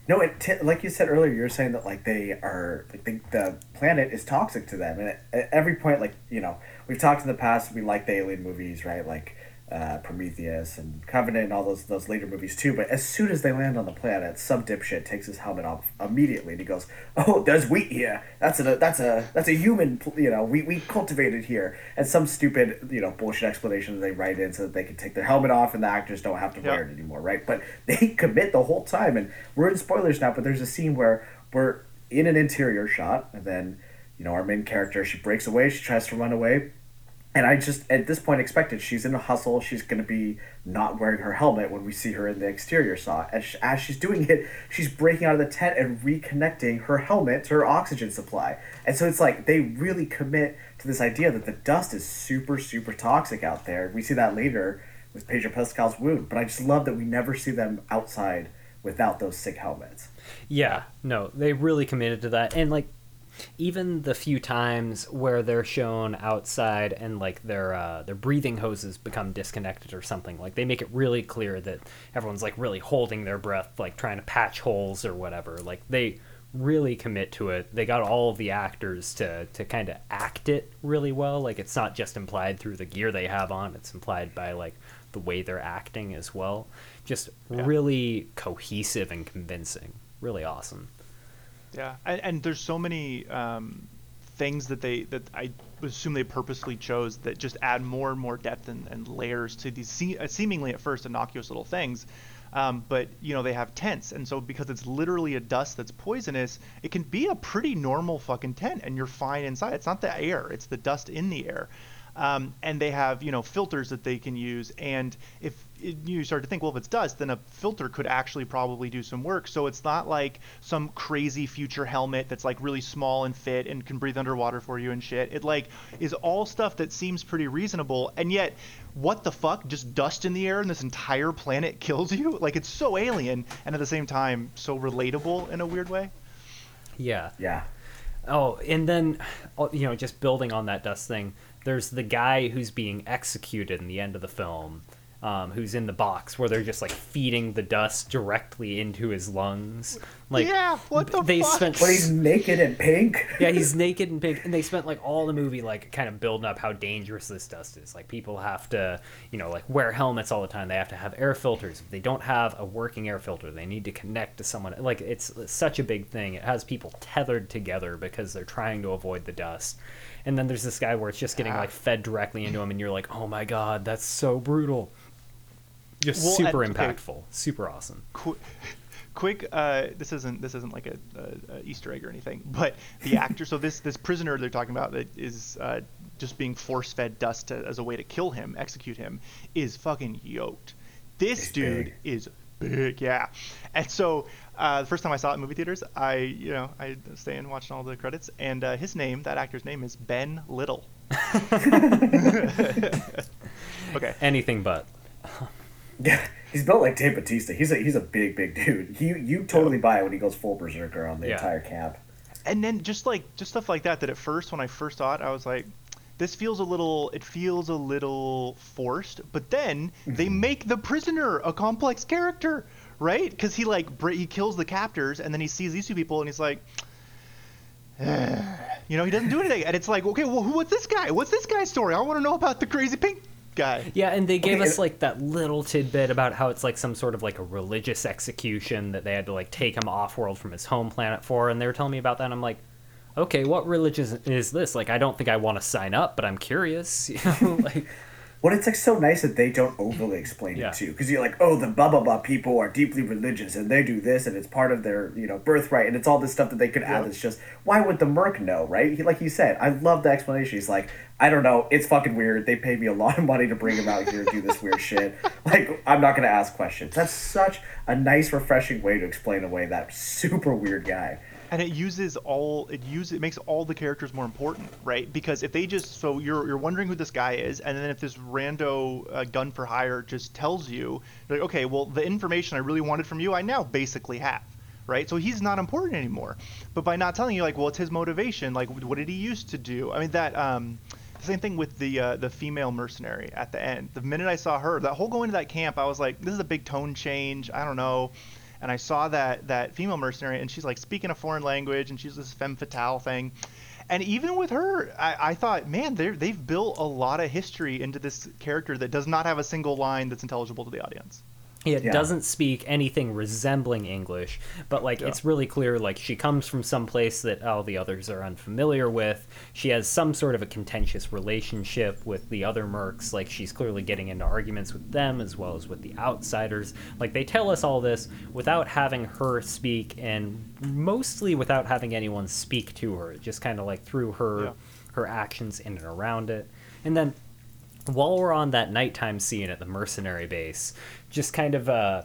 No, it t- like you said earlier, you're saying that like they are like the, the planet is toxic to them, and at, at every point, like you know, we've talked in the past, we like the alien movies, right? Like uh, Prometheus and Covenant and all those those later movies too. But as soon as they land on the planet, some dipshit takes his helmet off immediately, and he goes, "Oh, there's wheat here. That's a that's a that's a human. You know, we we cultivated here." And some stupid you know bullshit explanation that they write in so that they can take their helmet off and the actors don't have to wear it anymore, right? But they commit the whole time, and we're in spoilers now. But there's a scene where we're in an interior shot, and then you know our main character she breaks away, she tries to run away, and I just at this point expected she's in a hustle, she's going to be not wearing her helmet when we see her in the exterior shot. As, she, as she's doing it, she's breaking out of the tent and reconnecting her helmet to her oxygen supply. And so it's like they really commit to this idea that the dust is super, super toxic out there. We see that later with Pedro Pascal's wound, but I just love that we never see them outside without those sick helmets. Yeah, no, they really committed to that. And like even the few times where they're shown outside and like their uh, their breathing hoses become disconnected or something, like they make it really clear that everyone's like really holding their breath, like trying to patch holes or whatever. Like they really commit to it. They got all of the actors to to kind of act it really well. Like it's not just implied through the gear they have on; it's implied by like the way they're acting as well. Just yeah. really cohesive and convincing. Really awesome. Yeah, and, and there's so many um, things that they that I assume they purposely chose that just add more and more depth and, and layers to these se- uh, seemingly at first innocuous little things. Um, but you know they have tents, and so because it's literally a dust that's poisonous, it can be a pretty normal fucking tent, and you're fine inside. It's not the air; it's the dust in the air. Um, and they have you know filters that they can use. And if you start to think, well, if it's dust, then a filter could actually probably do some work. So it's not like some crazy future helmet that's like really small and fit and can breathe underwater for you and shit. It like is all stuff that seems pretty reasonable, and yet what the fuck? Just dust in the air and this entire planet kills you? Like it's so alien and at the same time so relatable in a weird way. Yeah. Yeah. Oh, and then oh, you know, just building on that dust thing, there's the guy who's being executed in the end of the film um, who's in the box where they're just like feeding the dust directly into his lungs. Like, yeah, what the they fuck? spent. But he's naked and pink. yeah, he's naked and pink, and they spent like all the movie like kind of building up how dangerous this dust is. Like people have to, you know, like wear helmets all the time. They have to have air filters. If they don't have a working air filter, they need to connect to someone. Like it's, it's such a big thing. It has people tethered together because they're trying to avoid the dust. And then there's this guy where it's just getting ah. like fed directly into him, and you're like, oh my god, that's so brutal just well, super and, impactful, okay. super awesome. Qu- quick, uh, this isn't this isn't like a, a, a, Easter egg or anything, but the actor. so this this prisoner they're talking about that is uh, just being force fed dust to, as a way to kill him, execute him, is fucking yoked. This it's dude big. is big, yeah. And so uh, the first time I saw it in movie theaters, I you know I stay and watched all the credits, and uh, his name, that actor's name, is Ben Little. okay. Anything but. Yeah, he's built like Dave Batista. He's a he's a big big dude. You you totally buy it when he goes full berserker on the yeah. entire camp. And then just like just stuff like that. That at first when I first saw it, I was like, this feels a little it feels a little forced. But then they mm-hmm. make the prisoner a complex character, right? Because he like he kills the captors and then he sees these two people and he's like. you know, he doesn't do anything, and it's like, okay, well, who, what's this guy? What's this guy's story? I want to know about the crazy pink guy. Yeah, and they gave okay, us like that little tidbit about how it's like some sort of like a religious execution that they had to like take him off world from his home planet for, and they were telling me about that. and I'm like, okay, what religion is this? Like, I don't think I want to sign up, but I'm curious. You know, like. Well, it's like so nice that they don't overly explain yeah. it too, because you're like, oh, the blah blah blah people are deeply religious and they do this and it's part of their you know birthright and it's all this stuff that they could yeah. add. It's just why would the merc know, right? He, like you said, I love the explanation. He's like, I don't know, it's fucking weird. They paid me a lot of money to bring him out here and do this weird shit. Like, I'm not gonna ask questions. That's such a nice, refreshing way to explain away that super weird guy and it uses all it uses it makes all the characters more important right? Because if they just so you're you're wondering who this guy is and then if this rando uh, gun for hire just tells you like okay well the information i really wanted from you i now basically have right? So he's not important anymore. But by not telling you like well it's his motivation like what did he used to do? I mean that um same thing with the uh, the female mercenary at the end. The minute i saw her that whole going to that camp i was like this is a big tone change. I don't know and I saw that that female mercenary, and she's like speaking a foreign language, and she's this femme fatale thing. And even with her, I, I thought, man, they've built a lot of history into this character that does not have a single line that's intelligible to the audience. It Yeah. doesn't speak anything resembling English, but like Yeah. it's really clear like she comes from some place that all the others are unfamiliar with. She has some sort of a contentious relationship with the other mercs. Like she's clearly getting into arguments with them as well as with the outsiders. Like they tell us all this without having her speak and mostly without having anyone speak to her. Just kind of like through her Yeah. her actions in and around it. And then while we're on that nighttime scene at the mercenary base, just kind of uh,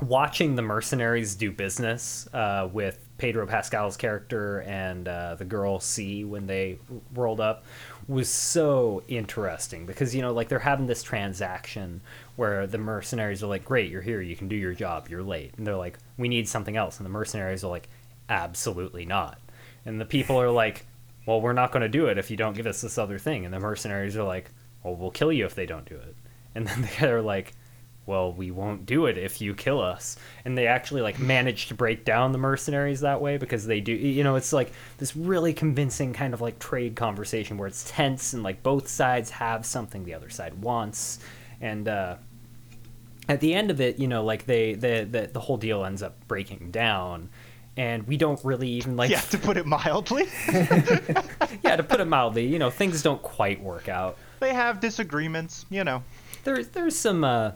watching the mercenaries do business uh, with Pedro Pascal's character and uh, the girl Cee when they rolled up was so interesting because you know like they're having this transaction where the mercenaries are like great you're here you can do your job you're late. And they're like we need something else. And the mercenaries are like absolutely not. And the people are like well we're not going to do it if you don't give us this other thing. And the mercenaries are like well we'll kill you if they don't do it. And then they're like well we won't do it if you kill us. And they actually like manage to break down the mercenaries that way because they do you know it's like this really convincing kind of like trade conversation where it's tense and like both sides have something the other side wants. And uh at the end of it you know like they the the, the whole deal ends up breaking down and we don't really even like Yeah, to put it mildly, yeah to put it mildly you know things don't quite work out. They have disagreements. You know, there's there's some uh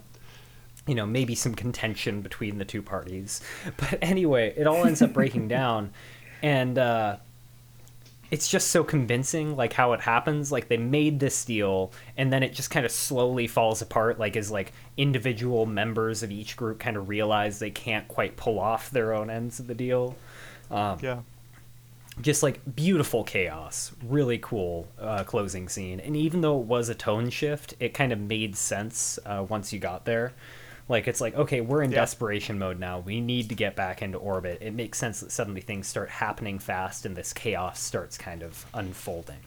you know maybe some contention between the two parties. But anyway it all ends up breaking down and uh it's just so convincing like how it happens. Like they made this deal and then it just kind of slowly falls apart like as like individual members of each group kind of realize they can't quite pull off their own ends of the deal. Um, yeah. just like beautiful chaos. Really cool uh, closing scene. And even though it was a tone shift it kind of made sense uh, once you got there like it's like okay we're in Yeah. desperation mode now we need to get back into orbit it makes sense that suddenly things start happening fast and this chaos starts kind of unfolding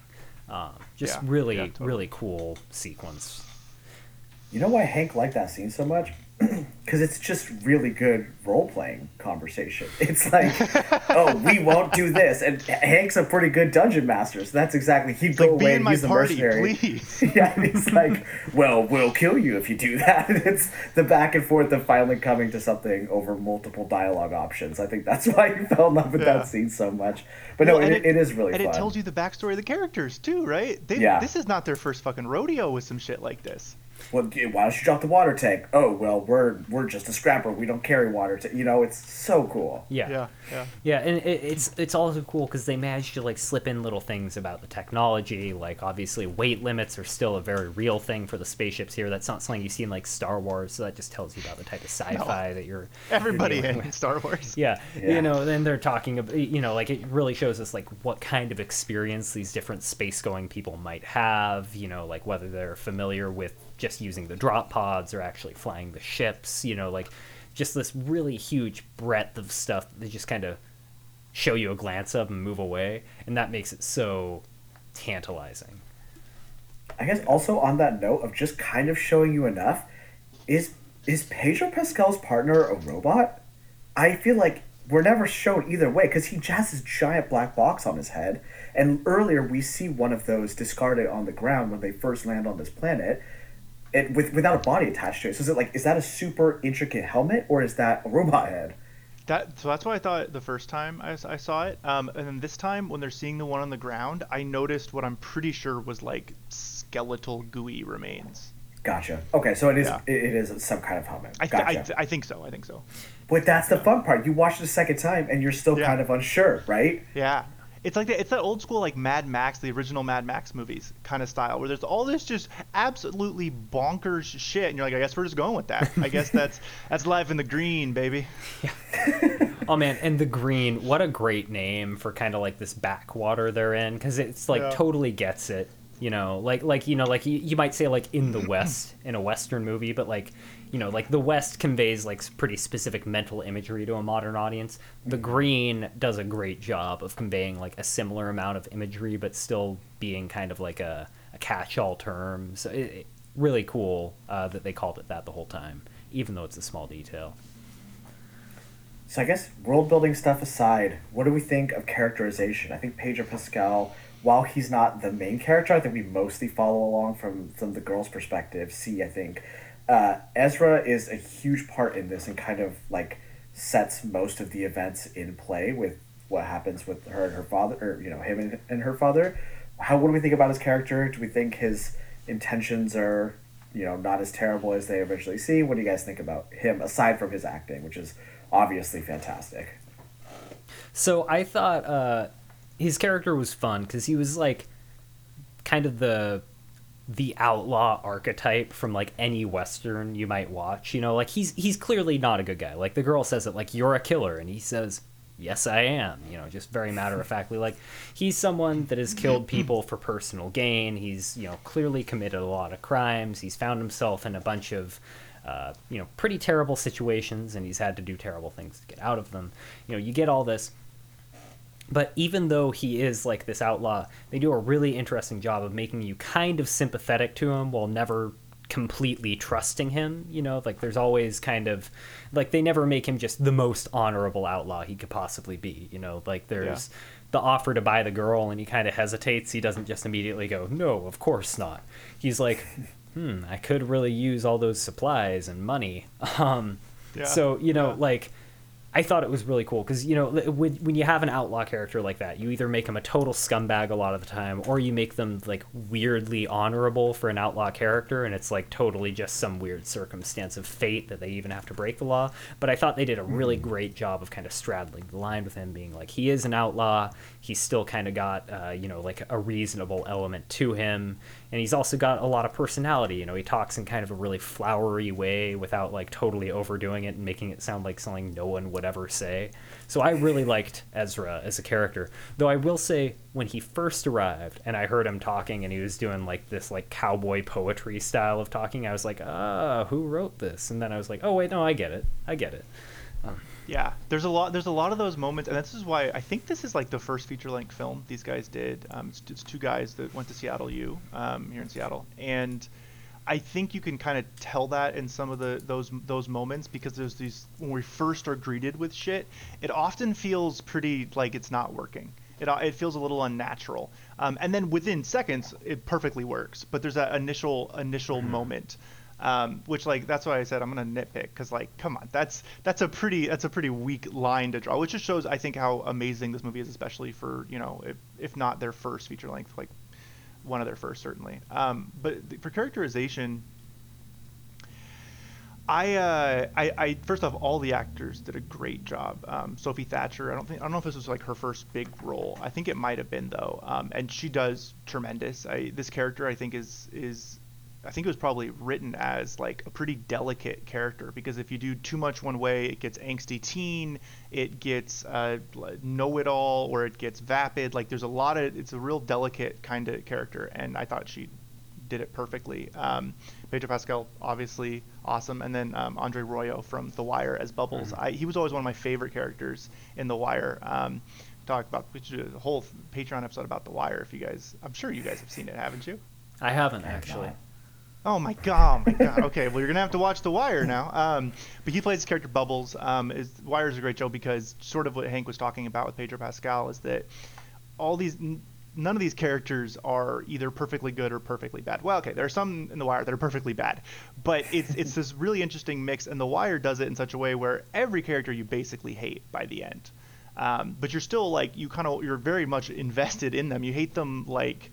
um, just Yeah, really yeah, totally. really cool sequence You know why Hank liked that scene so much? Because it's just really good role playing conversation. It's like, oh, we won't do this, and Hank's a pretty good dungeon master, so that's exactly he'd go Like, away and he's party, mercenary. please. yeah, and he's like, well, we'll kill you if you do that. It's the back and forth of finally coming to something over multiple dialogue options. I think that's why you fell in love with Yeah. that scene so much. But no, Well, and it, it is really and fun. it tells you the backstory of the characters too, right? They, Yeah. This is not their first fucking rodeo with some shit like this. Well, why don't you drop the water tank? Oh, well, we're we're just a scrapper. We don't carry water. Ta-. You know, it's so cool. yeah Yeah, yeah. Yeah, and it, it's it's also cool because they managed to like slip in little things about the technology. Like obviously, weight limits are still a very real thing for the spaceships here. That's not something you see in like Star Wars. So that just tells you about the type of sci-fi that you're. Everybody you're in with. Star Wars. Yeah, Yeah. you know, then they're talking about, you know, like it really shows us like what kind of experience these different space-going people might have. You know, like whether they're familiar with just using the drop pods or actually flying the ships. You know, like just this really huge breadth of stuff that they just kind of show you a glance of and move away, and that makes it so tantalizing. I guess also on that note of just kind of showing you enough, is is Pedro Pascal's partner a robot? I feel like we're never shown either way because he has this giant black box on his head, and earlier we see one of those discarded on the ground when they first land on this planet, it with without a body attached to it. So is it like is that a super intricate helmet or is that a robot head? That so that's what I thought the first time I, I saw it. Um, and then this time when they're seeing the one on the ground, I noticed what I'm pretty sure was like skeletal gooey remains. Gotcha. Okay, so it is Yeah. it, is some kind of helmet. I, th- I, th- I think so. I think so. but that's the fun part. You watch it a second time and you're still Yeah. kind of unsure, right? Yeah. It's like that. It's that old school like Mad Max, the original Mad Max movies kind of style, where there's all this just absolutely bonkers shit, and you're like, I guess we're just going with that. I guess that's that's life in the green, baby. Oh man, and the green, what a great name for kind of like this backwater they're in because it's like Yeah. totally gets it. You know, like like you know, like you, you might say like in the West in a Western movie, but like you know, like the West conveys like pretty specific mental imagery to a modern audience. The green does a great job of conveying like a similar amount of imagery, but still being kind of like a, a catch-all term. So it, it, really cool uh, that they called it that the whole time, even though it's a small detail. So I guess world building stuff aside, what do we think of characterization? I think Pedro Pascal, while he's not the main character, I think we mostly follow along from from the girl's perspective. See, I think uh, Ezra is a huge part in this and kind of like sets most of the events in play with what happens with her and her father, or you know, him and, and her father. How what do we think about his character? Do we think his intentions are you know not as terrible as they originally see? What do you guys think about him aside from his acting, which is obviously fantastic? So I thought uh, his character was fun because he was like kind of the the outlaw archetype from like any western you might watch. You know, like he's he's clearly not a good guy. Like the girl says it like you're a killer, and he says yes i am you know just very matter of factly like he's someone that has killed people for personal gain. He's you know clearly committed a lot of crimes. He's found himself in a bunch of uh, you know pretty terrible situations and he's had to do terrible things to get out of them. You know you get all this but even though he is like this outlaw they do a really interesting job of making you kind of sympathetic to him while never completely trusting him you know like there's always kind of like they never make him just the most honorable outlaw he could possibly be you know like there's yeah. the offer to buy the girl and he kind of hesitates he doesn't just immediately go no of course not he's like hmm i could really use all those supplies and money um yeah. so you know yeah. like I thought it was really cool because you know when when you have an outlaw character like that, you either make them a total scumbag a lot of the time, or you make them like weirdly honorable for an outlaw character, and it's like totally just some weird circumstance of fate that they even have to break the law. But I thought they did a really mm. great job of kind of straddling the line with him being like he is an outlaw, he's still kind of got uh, you know like a reasonable element to him, and he's also got a lot of personality. You know, he talks in kind of a really flowery way without like totally overdoing it and making it sound like something no one would ever say. So I really liked Ezra as a character. Though I will say when he first arrived and I heard him talking and he was doing like this like cowboy poetry style of talking, I was like, "Ah, who wrote this?" And then I was like, "Oh wait, no, I get it. I get it." Yeah, there's a lot. There's a lot of those moments, and this is why I think this is like the first feature-length film these guys did. Um, it's, it's, two guys that went to Seattle U um, here in Seattle, and I think you can kind of tell that in some of the those those moments because there's these when we first are greeted with shit, it often feels pretty like it's not working. It, it feels a little unnatural, um, and then within seconds it perfectly works. But there's that initial initial mm-hmm. moment um, which like that's why I said I'm gonna nitpick because like come on that's that's a pretty that's a pretty weak line to draw, which just shows I think how amazing this movie is, especially for you know if, if not their first feature length, like one of their first certainly. Um, but for characterization, I, uh, I, I, first off, all the actors did a great job. Um, Sophie Thatcher, I don't think, I don't know if this was like her first big role. I think it might have been though, um, and she does tremendous. I, this character, I think, is is I think it was probably written as like a pretty delicate character because if you do too much one way, it gets angsty teen, it gets uh, know-it-all, or it gets vapid. Like there's a lot of it's a real delicate kind of character, and I thought she did it perfectly. Um, Pedro Pascal, obviously awesome, and then um, Andre Royo from The Wire as Bubbles. Mm-hmm. I, he was always one of my favorite characters in The Wire. Um, talk about a whole Patreon episode about The Wire. If you guys, I'm sure you guys have seen it, haven't you? I haven't actually. Oh my god! Oh my god! Okay, well you're gonna have to watch The Wire now. Um, but he plays his character Bubbles. Um, is Wire is a great show because sort of what Hank was talking about with Pedro Pascal is that all these none of these characters are either perfectly good or perfectly bad. Well, okay, there are some in The Wire that are perfectly bad, but it's it's this really interesting mix, and The Wire does it in such a way where every character you basically hate by the end, um, but you're still like you kind of you're very much invested in them. You hate them like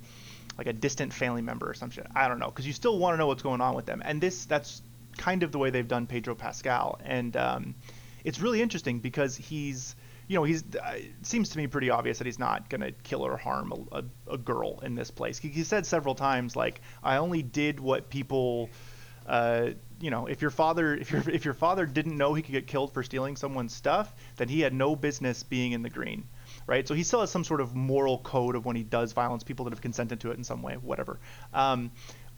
like a distant family member or some shit. I don't know, because you still want to know what's going on with them. And this that's kind of the way they've done Pedro Pascal, and um, it's really interesting because he's you know he's uh, it seems to me pretty obvious that he's not going to kill or harm a, a, a, girl in this place. He, he, said several times like I only did what people. Uh, you know, if your father, if your if your father didn't know he could get killed for stealing someone's stuff, then he had no business being in the green right? So he still has some sort of moral code of when he does violence, people that have consented to it in some way, whatever. Um,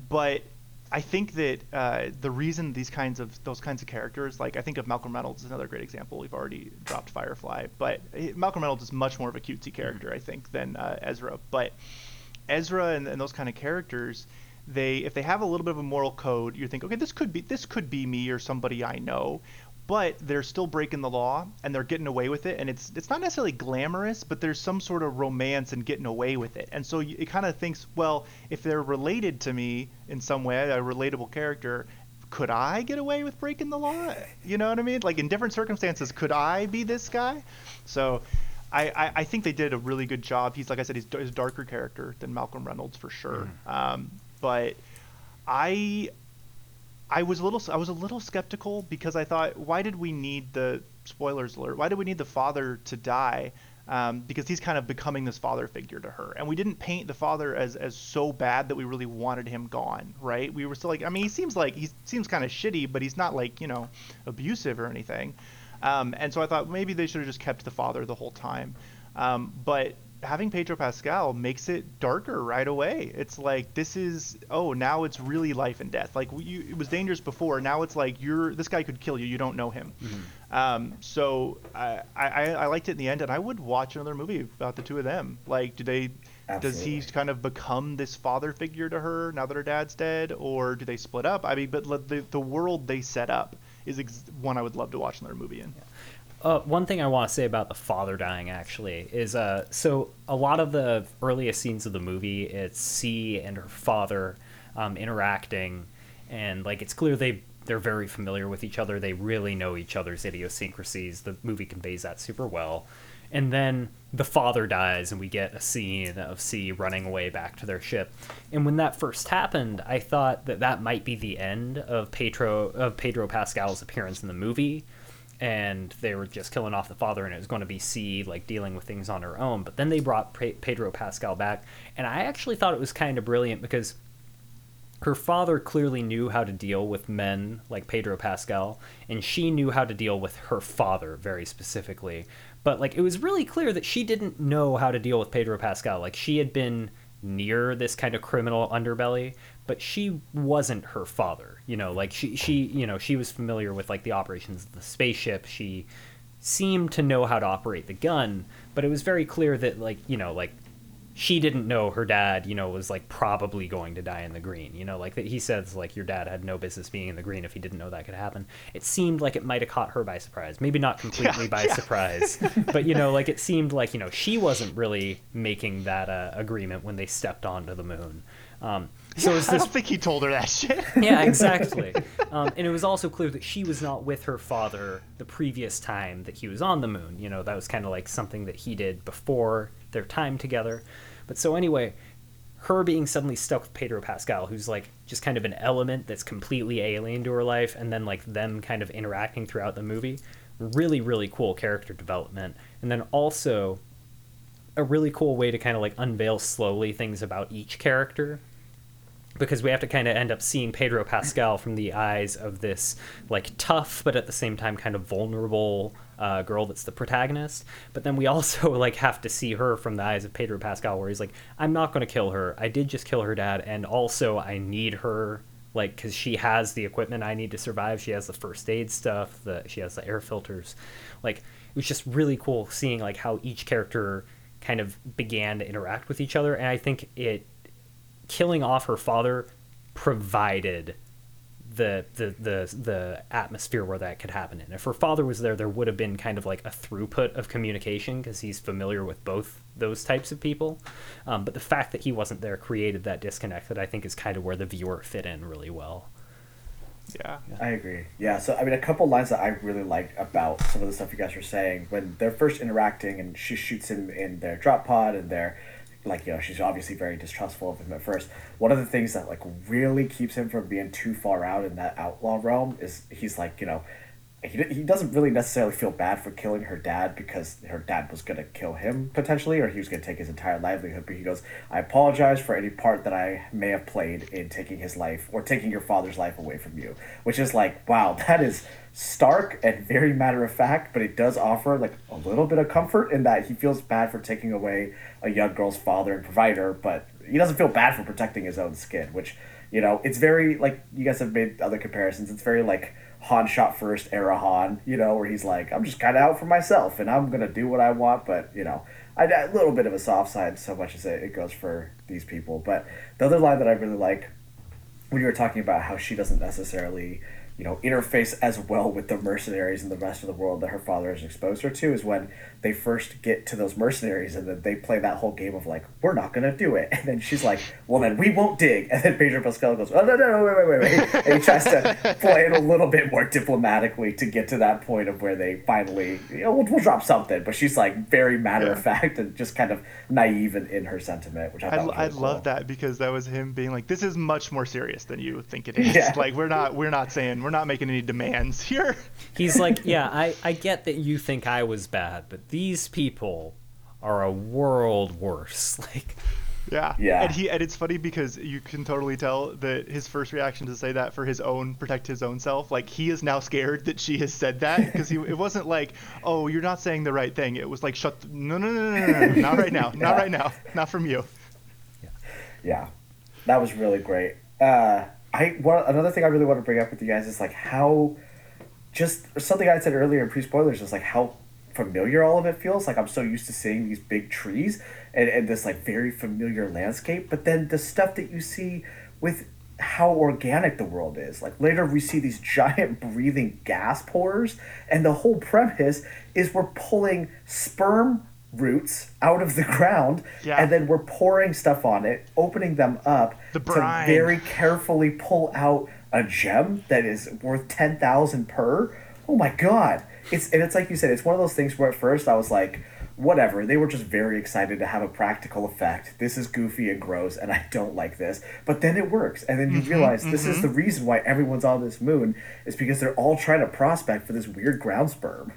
but I think that uh, the reason these kinds of those kinds of characters, like I think of Malcolm Reynolds, is another great example. We've already dropped Firefly, but Malcolm Reynolds is much more of a cutesy character, I think, than uh, Ezra. But Ezra and, and those kind of characters, they if they have a little bit of a moral code, you think, okay, this could be this could be me or somebody I know but they're still breaking the law and they're getting away with it and it's it's not necessarily glamorous but there's some sort of romance in getting away with it and so it kind of thinks well if they're related to me in some way a relatable character could I get away with breaking the law? You know what I mean? Like in different circumstances, could I be this guy? So I, I, I think they did a really good job. He's like I said, he's, he's a darker character than Malcolm Reynolds for sure. Mm. Um, but I I was a little I was a little skeptical because I thought why did we need the spoilers alert? Why did we need the father to die? Um, because he's kind of becoming this father figure to her, and we didn't paint the father as as so bad that we really wanted him gone, right? We were still like, I mean, he seems like he seems kind of shitty, but he's not like you know abusive or anything. Um, and so I thought maybe they should have just kept the father the whole time. Um, but having Pedro Pascal makes it darker right away. It's like this is oh now it's really life and death. Like you, it was dangerous before. Now it's like you're this guy could kill you. You don't know him. Mm-hmm. Um, so I, I I liked it in the end, and I would watch another movie about the two of them. Like do they? Absolutely. Does he kind of become this father figure to her now that her dad's dead, or do they split up? I mean, but the the world they set up is ex- one I would love to watch another movie in. Yeah. Uh, one thing I want to say about the father dying actually is uh, so a lot of the earliest scenes of the movie, it's Cee and her father um, interacting, and like it's clear they they're very familiar with each other. They really know each other's idiosyncrasies. The movie conveys that super well. And then the father dies, and we get a scene of Cee running away back to their ship. And when that first happened, I thought that that might be the end of Pedro of Pedro Pascal's appearance in the movie and they were just killing off the father and it was going to be Cee like dealing with things on her own. But then they brought Pedro Pascal back and I actually thought it was kind of brilliant because her father clearly knew how to deal with men like Pedro Pascal and she knew how to deal with her father very specifically. But like it was really clear that she didn't know how to deal with Pedro Pascal. Like she had been near this kind of criminal underbelly but she wasn't her father you know like she she you know she was familiar with like the operations of the spaceship she seemed to know how to operate the gun but it was very clear that like you know like she didn't know her dad, you know, was like probably going to die in the green. You know, like that he says, like your dad had no business being in the green if he didn't know that could happen. It seemed like it might have caught her by surprise. Maybe not completely yeah, by yeah. surprise, but you know, like it seemed like you know she wasn't really making that uh, agreement when they stepped onto the moon. Um, so yeah, this, I don't think he told her that shit. yeah, exactly. Um, and it was also clear that she was not with her father the previous time that he was on the moon. You know, that was kind of like something that he did before their time together. But so anyway, her being suddenly stuck with Pedro Pascal, who's like just kind of an element that's completely alien to her life, and then like them kind of interacting throughout the movie, really really cool character development, and then also a really cool way to kind of like unveil slowly things about each character because we have to kind of end up seeing Pedro Pascal from the eyes of this like tough but at the same time kind of vulnerable uh, girl that's the protagonist. But then we also like have to see her from the eyes of Pedro Pascal, where he's like, "I'm not going to kill her. I did just kill her dad, and also I need her." Like, because she has the equipment I need to survive. She has the first aid stuff. The she has the air filters. Like, it was just really cool seeing like how each character kind of began to interact with each other, and I think it killing off her father provided the the the the atmosphere where that could happen in. If her father was there, there would have been kind of like a throughput of communication because he's familiar with both those types of people. Um, but the fact that he wasn't there created that disconnect that I think is kind of where the viewer fit in really well. Yeah. I agree. Yeah. So I mean, a couple lines that I really liked about some of the stuff you guys were saying when they're first interacting, and she shoots him in their drop pod, and they're like you know she's obviously very distrustful of him at first. One of the things that like really keeps him from being too far out in that outlaw realm is he's like you know he, he doesn't really necessarily feel bad for killing her dad because her dad was going to kill him potentially or he was going to take his entire livelihood but he goes i apologize for any part that i may have played in taking his life or taking your father's life away from you which is like wow that is stark and very matter of fact but it does offer like a little bit of comfort in that he feels bad for taking away a young girl's father and provider but he doesn't feel bad for protecting his own skin which you know it's very like you guys have made other comparisons it's very like Han shot first era Han, you know, where he's like, I'm just kind of out for myself and I'm going to do what I want, but, you know, I, a little bit of a soft side so much as it, it goes for these people. But the other line that I really like when you were talking about how she doesn't necessarily you know, interface as well with the mercenaries and the rest of the world that her father has exposed her to is when they first get to those mercenaries and then they play that whole game of like, we're not gonna do it. And then she's like, well then we won't dig. And then Pedro Pascal goes, oh no no no wait wait wait wait. And he tries to play it a little bit more diplomatically to get to that point of where they finally, you know, we'll, we'll drop something. But she's like very matter of fact and just kind of naive in, in her sentiment, which I I, thought was I really cool. love that because that was him being like, "This is much more serious than you think it is. Yeah. Like we're not we're not saying we're not making any demands here." He's like, yeah, I, I get that you think I was bad, but these people are a world worse. Like, Yeah. Yeah. And he and it's funny because you can totally tell that his first reaction to say that for his own protect his own self, like he is now scared that she has said that because he it wasn't like, "Oh, you're not saying the right thing." It was like, "Shut the, no, no, no, no, no, no, not right now. Not right now. Not from you." yeah, that was really great. Uh, I one, another thing I really want to bring up with you guys is like how just something I said earlier in pre spoilers is like how familiar all of it feels. Like I'm so used to seeing these big trees and, and this like very familiar landscape, but then the stuff that you see with how organic the world is. Like later we see these giant breathing gas pores, and the whole premise is we're pulling sperm roots out of the ground Yeah. and then we're pouring stuff on it, opening them up The to very carefully pull out a gem that is worth ten thousand per. Oh my god! It's and it's like you said, it's one of those things where at first I was like, whatever. They were just very excited to have a practical effect. This is goofy and gross, and I don't like this. But then it works, and then you mm-hmm, realize this is mm-hmm. the reason why everyone's on this moon is because they're all trying to prospect for this weird ground sperm.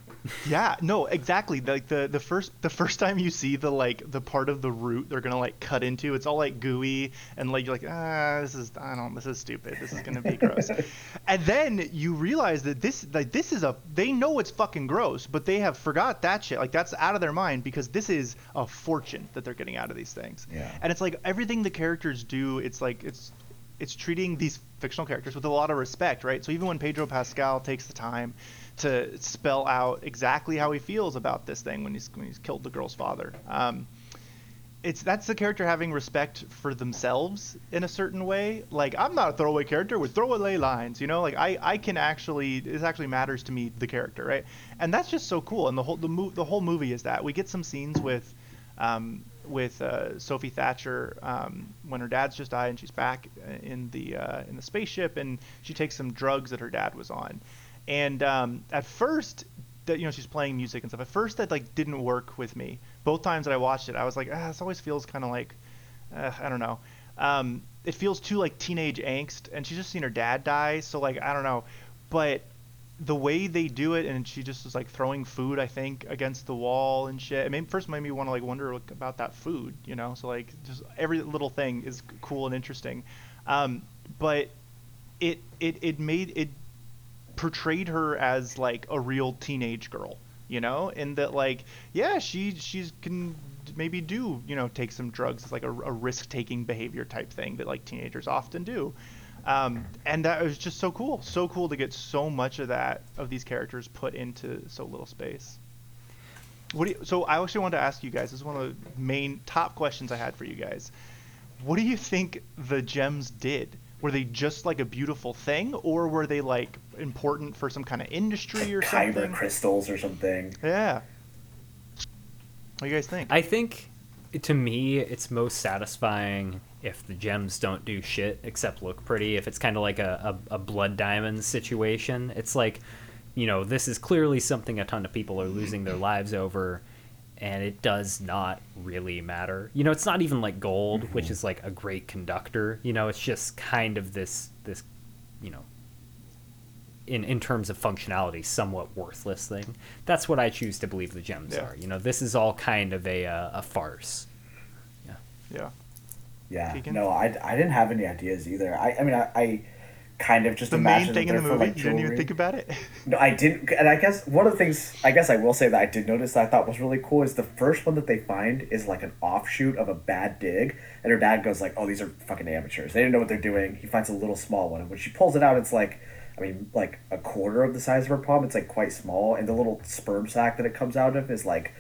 Yeah, no, exactly. Like the the first the first time you see the like the part of the root they're gonna like cut into, it's all like gooey and like you're like ah this is I don't this is stupid. This is gonna be gross. and then you realize that this like this is a they know it's fucking gross, but they have forgot that shit. Like that's out of their mind because this is a fortune that they're getting out of these things. Yeah. And it's like everything the characters do, it's like it's it's treating these fictional characters with a lot of respect, right? So even when Pedro Pascal takes the time to spell out exactly how he feels about this thing when he's when he's killed the girl's father, um, it's that's the character having respect for themselves in a certain way. Like I'm not a throwaway character with throwaway lines, you know. Like I, I can actually this actually matters to me the character, right? And that's just so cool. And the whole the mo- the whole movie is that we get some scenes with. Um, with uh, Sophie Thatcher um, when her dad's just died and she's back in the uh, in the spaceship and she takes some drugs that her dad was on, and um, at first that you know she's playing music and stuff. At first that like didn't work with me. Both times that I watched it, I was like, ah, this always feels kind of like, uh, I don't know. Um, it feels too like teenage angst, and she's just seen her dad die, so like I don't know, but the way they do it, and she just was like throwing food, I think, against the wall and shit. It made, first made me want to like wonder about that food, you know. So like just every little thing is cool and interesting, um, but it it it made it portrayed her as like a real teenage girl, you know, and that like yeah, she she's can maybe do you know take some drugs. It's like a, a risk taking behavior type thing that like teenagers often do. Um, and that was just so cool, so cool to get so much of that of these characters put into so little space. What do you, so I actually wanted to ask you guys. This is one of the main top questions I had for you guys. What do you think the gems did? Were they just like a beautiful thing, or were they like important for some kind of industry or Kyber something? crystals or something. Yeah. What do you guys think? I think to me, it's most satisfying if the gems don't do shit except look pretty. If it's kind of like a, a, a blood diamond situation, it's like, you know, this is clearly something a ton of people are losing their lives over, and it does not really matter. You know, it's not even like gold, which is like a great conductor. You know, it's just kind of this this, you know, in in terms of functionality, somewhat worthless thing. That's what I choose to believe the gems Yeah. are. You know, this is all kind of a uh, a farce. yeah. Yeah. Keegan? No, I, I didn't have any ideas either. I, I mean, I, I kind of just The main thing in the movie, like, you didn't even think about it. No, I didn't, and I guess one of the things I guess I will say that I did notice that I thought was really cool is the first one that they find is like an offshoot of a bad dig, and her dad goes like, "Oh, these are fucking amateurs. They didn't know what they're doing." He finds a little small one, and when she pulls it out, it's like, I mean, like a quarter of the size of her palm. It's like quite small, and the little sperm sac that it comes out of is like,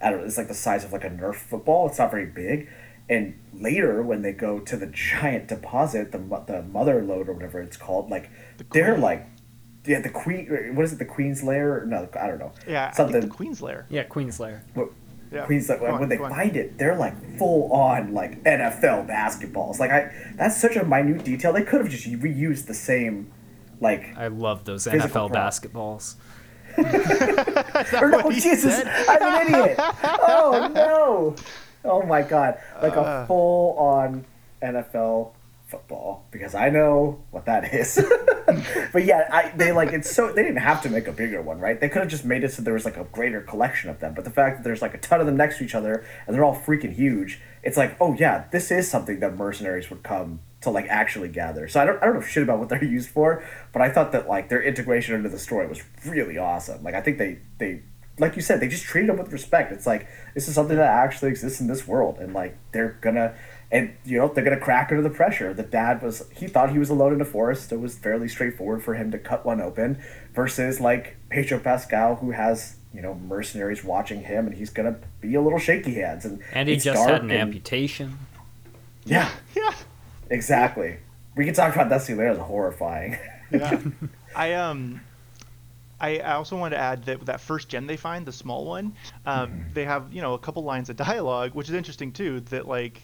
I don't know, it's like the size of like a Nerf football. It's not very big. And later, when they go to the giant deposit, the the mother lode or whatever it's called, like they're like yeah, the queen. What is it? The Queen's Lair? No, I don't know. Yeah, something. The Queen's Lair. Yeah, Queen's Lair. What, Yeah. Queens like on, when they find it, they're like full on like NFL basketballs. Like I, that's such a minute detail. They could have just reused the same, like I love those NFL prop. basketballs. or no, Jesus, said? I'm an idiot. Oh no, oh my god, like Uh. a full on NFL football because I know what that is. but yeah, I they like it's so they didn't have to make a bigger one, right? They could have just made it so there was like a greater collection of them. But the fact that there's like a ton of them next to each other and they're all freaking huge, it's like, oh yeah, this is something that mercenaries would come to like actually gather. So I don't I don't know shit about what they're used for, but I thought that like their integration into the story was really awesome. Like I think they they like you said, they just treated him with respect. It's like this is something that actually exists in this world, and like they're gonna, and you know they're gonna crack under the pressure. The dad was he thought he was alone in the forest. It was fairly straightforward for him to cut one open, versus like Pedro Pascal who has you know mercenaries watching him, and he's gonna be a little shaky hands. And And he just dark had an and- amputation. Yeah, Yeah. exactly. We can talk about that scene later. It's horrifying. Yeah. I um I I also wanted to add that that first gen they find, the small one, um, Mm-hmm. they have you know a couple lines of dialogue, which is interesting too. That like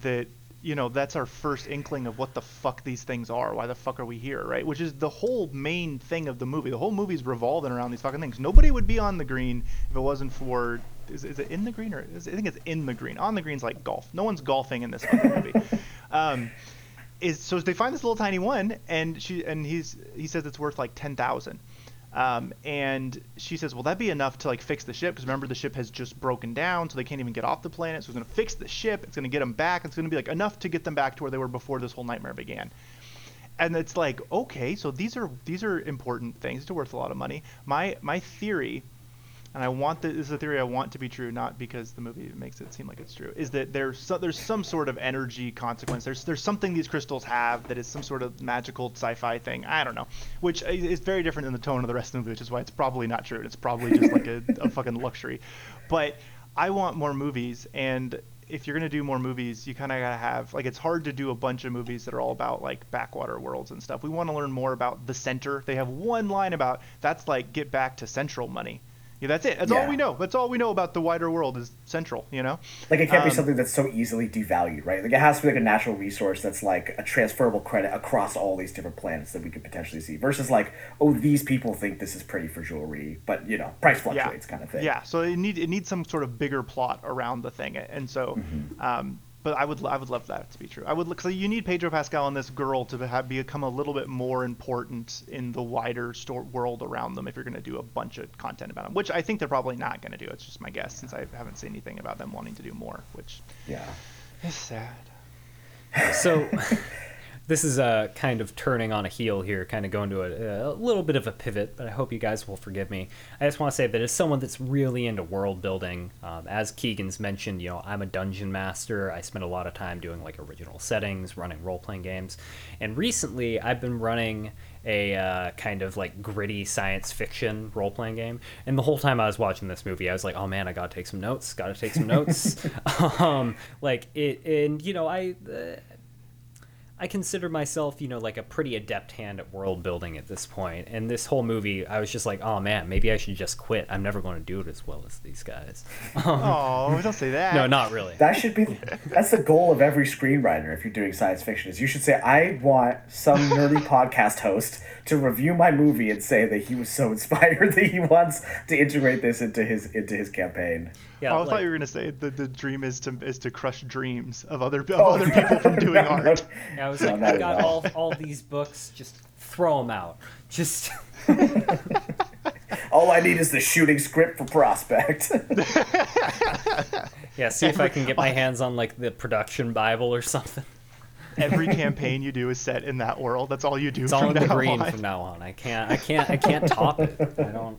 that you know that's our first inkling of what the fuck these things are. Why the fuck are we here, right? Which is the whole main thing of the movie. The whole movie's revolving around these fucking things. Nobody would be on the green if it wasn't for. Is, is it in the green or is, I think it's in the green. On the green's like golf. No one's golfing in this fucking movie. um, is so they find this little tiny one and she and he's he says it's worth like 10,000 um, and she says well that'd be enough to like fix the ship because remember the ship has just broken down so they can't even get off the planet. So it's to fix the ship. It's to get them back. It's to be like enough to get them back to where they were before this whole nightmare began. And it's like okay so these are these are important things. They're worth a lot of money. My my theory and I want the, this is a theory I want to be true, not because the movie makes it seem like it's true. Is that there's so, there's some sort of energy consequence. There's there's something these crystals have that is some sort of magical sci-fi thing. I don't know, which is very different than the tone of the rest of the movie, which is why it's probably not true. It's probably just like a, a fucking luxury. But I want more movies, and if you're gonna do more movies, you kind of gotta have like it's hard to do a bunch of movies that are all about like backwater worlds and stuff. We want to learn more about the center. They have one line about that's like get back to central money. Yeah, that's it. That's all we know. That's all we know about the wider world is central. You know. Like it can't be Um, something that's so easily devalued, right? Like it has to be like a natural resource that's like a transferable credit across all these different planets that we could potentially see. Versus like, oh, these people think this is pretty for jewelry, but you know, price fluctuates kind of thing. Yeah, so it need it needs some sort of bigger plot around the thing, and so, Mm-hmm. um, but I would I would love that to be true. I would because you need Pedro Pascal and this girl to have become a little bit more important in the wider store world around them if you're going to do a bunch of content about them, which I think they're probably not going to do. It's just my guess since I haven't seen anything about them wanting to do more, which Yeah. is sad. So this is uh, kind of turning on a heel here, kind of going to a, a little bit of a pivot, but I hope you guys will forgive me. I just want to say that as someone that's really into world building, um, as Keegan's mentioned, you know, I'm a dungeon master. I spend a lot of time doing like original settings, running role playing games, and recently I've been running a uh, kind of like gritty science fiction role playing game. And the whole time I was watching this movie, I was like, oh man, I gotta take some notes. Gotta take some notes. um, like it, and you know, I. Uh, I consider myself, you know, like a pretty adept hand at world building at this point. And this whole movie, I was just like, oh man, maybe I should just quit. I'm never going to do it as well as these guys. Um, Oh, don't say that. no, not really. That should be that's the goal of every screenwriter if you're doing science fiction is you should say I want some nerdy podcast host to review my movie and say that he was so inspired that he wants to integrate this into his into his campaign. Yeah, oh, I like- thought you were gonna say the, the dream is to is to crush dreams of other of Oh, other people from doing no, no. art. Yeah, I was No, like, not I got all. all, all these books, just throw them out. Just All I need is the shooting script for Prospect. yeah, see if I can get my hands on like the production bible or something. Every campaign you do is set in that world. That's all you do It's from all in the now green on. from now on. I can't, I can't, I can't top it. I don't.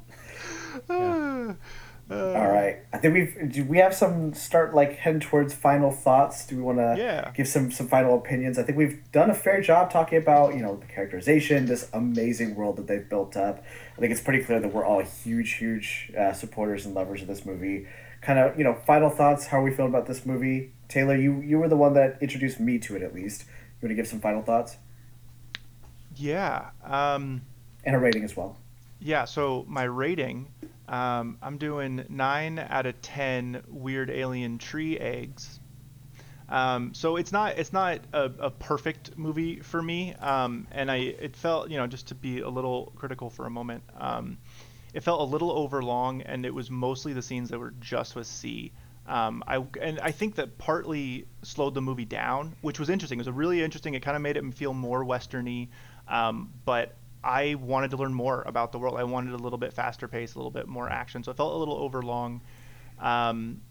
All right. I think we've do we have some start like heading towards final thoughts. Do we want to Yeah. give some some final opinions? I think we've done a fair job talking about you know the characterization, this amazing world that they've built up. I think it's pretty clear that we're all huge, huge uh, supporters and lovers of this movie. Kind of you know final thoughts. How are we feeling about this movie? Taylor, you you were the one that introduced me to it at least. You want to give some final thoughts? Yeah. Um, and a rating as well. Yeah, so my rating, um, I'm doing nine out of ten weird alien tree eggs. Um, so it's not it's not a, a perfect movie for me, um, and I it felt you know just to be a little critical for a moment, um, it felt a little overlong, and it was mostly the scenes that were just with Cee. Um, I and I think that partly slowed the movie down, which was interesting. It was a really interesting. It kind of made it feel more westerny, um, but I wanted to learn more about the world. I wanted a little bit faster pace, a little bit more action. So it felt a little overlong. Um,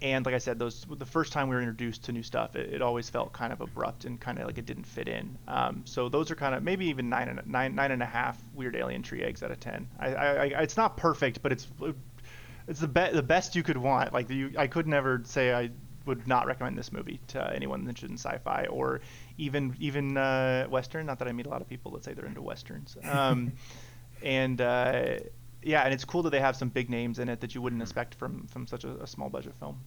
and like I said, those the first time we were introduced to new stuff, it, it always felt kind of abrupt and kind of like it didn't fit in. Um, so those are kind of maybe even nine and nine nine and a half weird alien tree eggs out of ten. I, I, I it's not perfect, but it's it's the be- the best you could want. Like you, I could never say I would not recommend this movie to anyone interested in sci-fi or even even uh, western. Not that I meet a lot of people that say they're into westerns. Um, and uh, yeah, and it's cool that they have some big names in it that you wouldn't mm-hmm. expect from from such a, a small budget film.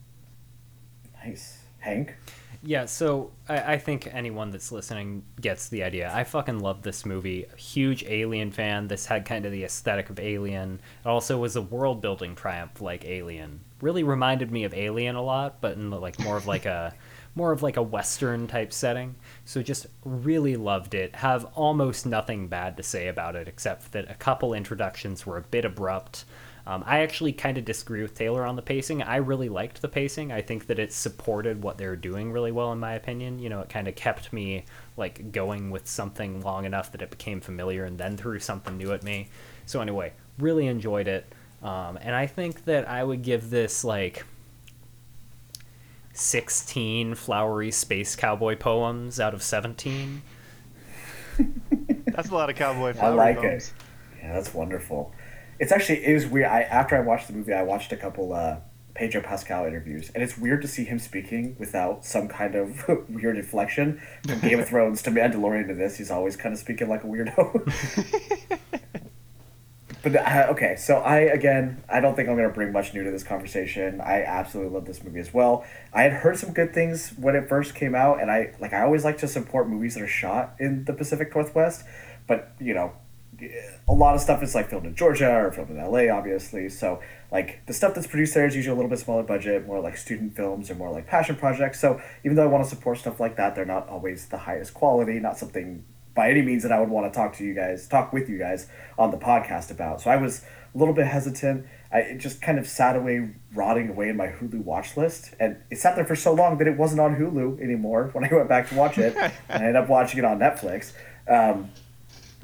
Nice, Hank. Yeah, so I, I, think anyone that's listening gets the idea. I fucking love this movie. Huge Alien fan. This had kind of the aesthetic of Alien. It also was a world building triumph like Alien. Really reminded me of Alien a lot, but in like more of like a more of like a western type setting. So just really loved it. Have almost nothing bad to say about it except that a couple introductions were a bit abrupt. Um, I actually kind of disagree with Taylor on the pacing. I really liked the pacing. I think that it supported what they're doing really well, in my opinion. You know, it kind of kept me like going with something long enough that it became familiar, and then threw something new at me. So anyway, really enjoyed it, um, and I think that I would give this like 16 flowery space cowboy poems out of 17. that's a lot of cowboy flowery I like poems. it. Yeah, that's wonderful. It's actually it was weird. I after I watched the movie, I watched a couple uh, Pedro Pascal interviews, and it's weird to see him speaking without some kind of weird inflection. From Game of Thrones to Mandalorian to this, he's always kind of speaking like a weirdo. but uh, okay, so I again, I don't think I'm to bring much new to this conversation. I absolutely love this movie as well. I had heard some good things when it first came out, and I like I always like to support movies that are shot in the Pacific Northwest. But you know, a lot of stuff is like filmed in Georgia or filmed in LA, obviously. So like the stuff that's produced there is usually a little bit smaller budget, more like student films or more like passion projects. So even though I want to support stuff like that, they're not always the highest quality. Not something by any means that I would want to talk to you guys, talk with you guys on the podcast about. So I was a little bit hesitant. I it just kind of sat away, rotting away in my Hulu watch list, and it sat there for so long that it wasn't on Hulu anymore when I went back to watch it. and I ended up watching it on Netflix. Um,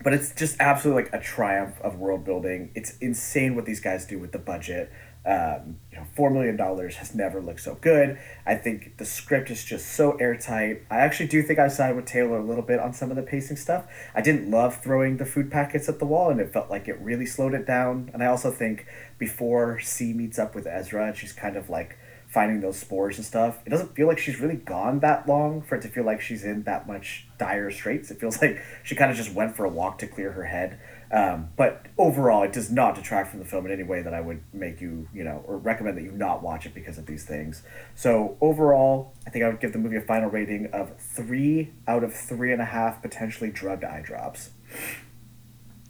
but it's just absolutely like a triumph of world building. It's insane what these guys do with the budget. Um, you know, four million dollars has never looked so good. I think the script is just so airtight. I actually do think I side with Taylor a little bit on some of the pacing stuff. I didn't love throwing the food packets at the wall, and it felt like it really slowed it down. And I also think before Cee meets up with Ezra, she's kind of like finding those spores and stuff. It doesn't feel like she's really gone that long for it to feel like she's in that much dire straits. It feels like she kind of just went for a walk to clear her head. Um, but overall, it does not detract from the film in any way that I would make you, you know, or recommend that you not watch it because of these things. So overall, I think I would give the movie a final rating of three out of three and a half potentially drugged eye drops.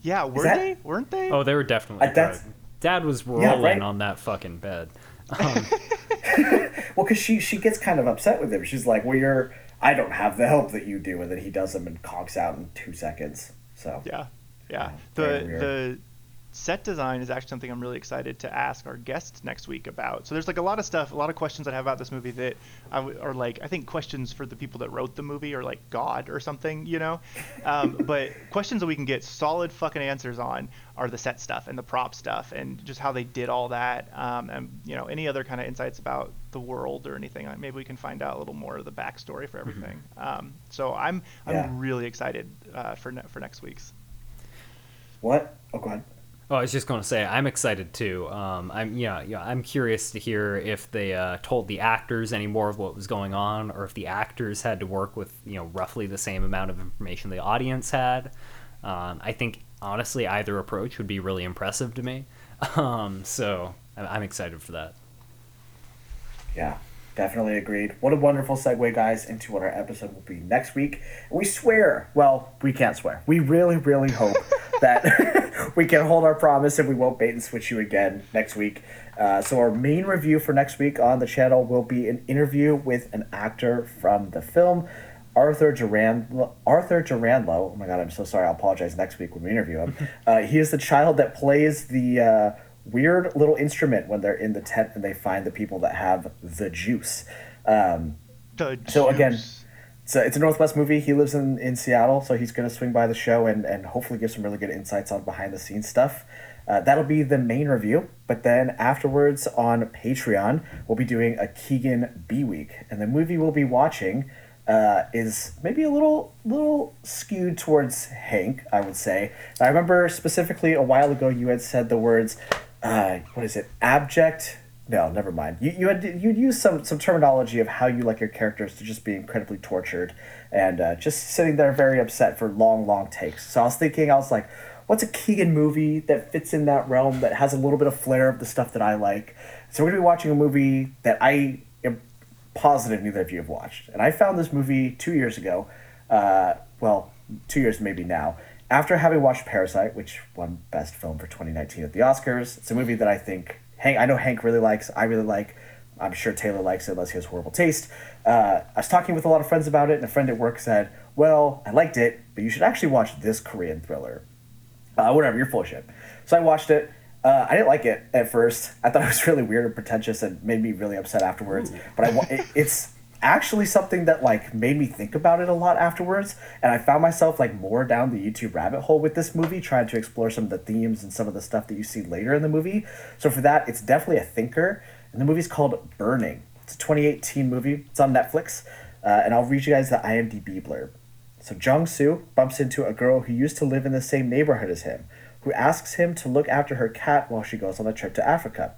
Yeah, were that- they? Weren't they? Oh, they were definitely. Uh, that's- Dad was rolling Yeah, right. on that fucking bed. Um, Well, because she she gets kind of upset with him. She's like, "Well, you're I don't have the help that you do," and then he does them and conks out in two seconds. So Yeah, yeah. The the set design is actually something I'm really excited to ask our guest next week about. So there's like a lot of stuff, a lot of questions I have about this movie that I w- are like I think questions for the people that wrote the movie or like God or something, you know. Um, but questions that we can get solid fucking answers on are the set stuff and the prop stuff and just how they did all that. Um, and you know any other kind of insights about the world or anything. Like, Maybe we can find out a little more of the backstory for everything. Um, so I'm I'm Yeah. really excited uh, for ne- for next week's. What? Oh, go ahead. Oh, I was just going to say I'm excited too. Um, I'm yeah, yeah. I'm curious to hear if they uh, told the actors any more of what was going on, or if the actors had to work with you know roughly the same amount of information the audience had. Um, I think honestly, either approach would be really impressive to me. Um, so I'm, I'm excited for that. Yeah, definitely agreed. What a wonderful segue, guys, into what our episode will be next week. We swear, well, we can't swear. We really, really hope that we can hold our promise and we won't bait and switch you again next week. Uh, so our main review for next week on the channel will be an interview with an actor from the film. Arthur Durand, Arthur Durandlo. Oh my god, I'm so sorry. I'll apologize next week when we interview him. Uh, he is the child that plays the uh, weird little instrument when they're in the tent and they find the people that have the juice. Um, The So again, so it's a Northwest movie. He lives in, in Seattle, so he's going to swing by the show and, and hopefully give some really good insights on behind the scenes stuff. Uh, that'll be the main review. But then afterwards on Patreon, we'll be doing a Keegan B week, and the movie we'll be watching uh, is maybe a little little skewed towards Hank. I would say. I remember specifically a while ago you had said the words, uh, what is it, abject no, never mind. You you had you'd use some some terminology of how you like your characters to just be incredibly tortured and uh, just sitting there very upset for long long takes. So I was thinking, I was like, what's a Keegan movie that fits in that realm that has a little bit of flair of the stuff that I like? So we're gonna be watching a movie that I am positive neither of you have watched, and I found this movie two years ago. Uh, well, two years maybe now. After having watched Parasite, which won Best Film for 2019 at the Oscars, it's a movie that I think Hank. I know Hank really likes. I really like. I'm sure Taylor likes it unless he has horrible taste. Uh, I was talking with a lot of friends about it, and a friend at work said, "Well, I liked it, but you should actually watch this Korean thriller." Uh, whatever, you're full of shit. So I watched it. Uh, I didn't like it at first. I thought it was really weird and pretentious, and made me really upset afterwards. But I, it, it's actually something that like made me think about it a lot afterwards, and I found myself like more down the YouTube rabbit hole with this movie, trying to explore some of the themes and some of the stuff that you see later in the movie. So for that, it's definitely a thinker, and the movie's called Burning. It's a 2018 movie. It's on Netflix, uh, and I'll read you guys the IMDb blurb. So Jong-su bumps into a girl who used to live in the same neighborhood as him, who asks him to look after her cat while she goes on a trip to Africa.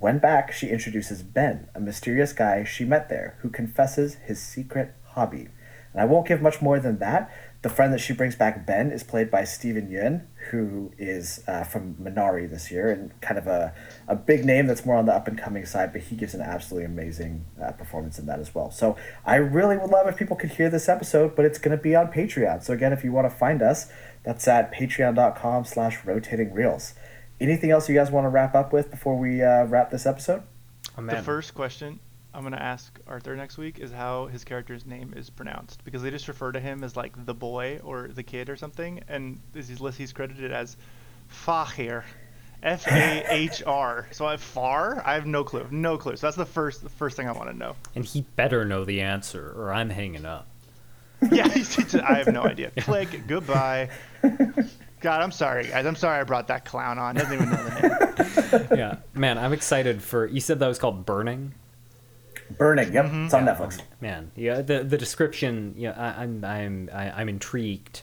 When back, she introduces Ben, a mysterious guy she met there, who confesses his secret hobby. And I won't give much more than that. The friend that she brings back, Ben, is played by Steven Yeun, who is uh, from Minari this year, and kind of a, a big name that's more on the up and coming side, but he gives an absolutely amazing uh, performance in that as well. So I really would love if people could hear this episode, but it's going to be on Patreon. So again, if you want to find us, that's at patreon.com slash rotating reels. Anything else you guys want to wrap up with before we uh, wrap this episode? Oh, The first question I'm gonna ask Arthur next week is how his character's name is pronounced because they just refer to him as like the boy or the kid or something, and this he's list he's credited as Fahir, F A H R. So I have Far. I have no clue, no clue. So that's the first the first thing I want to know. And he better know the answer, or I'm hanging up. Yeah, he's, he's- I have no idea. Click. Goodbye. God, I'm sorry, guys. I'm sorry I brought that clown on. Doesn't even know the name. yeah, man, I'm excited for. You said that was called Burning. Burning, yep, it's on Netflix. Man, yeah, the the description. Yeah, I, I'm I'm I, I'm intrigued.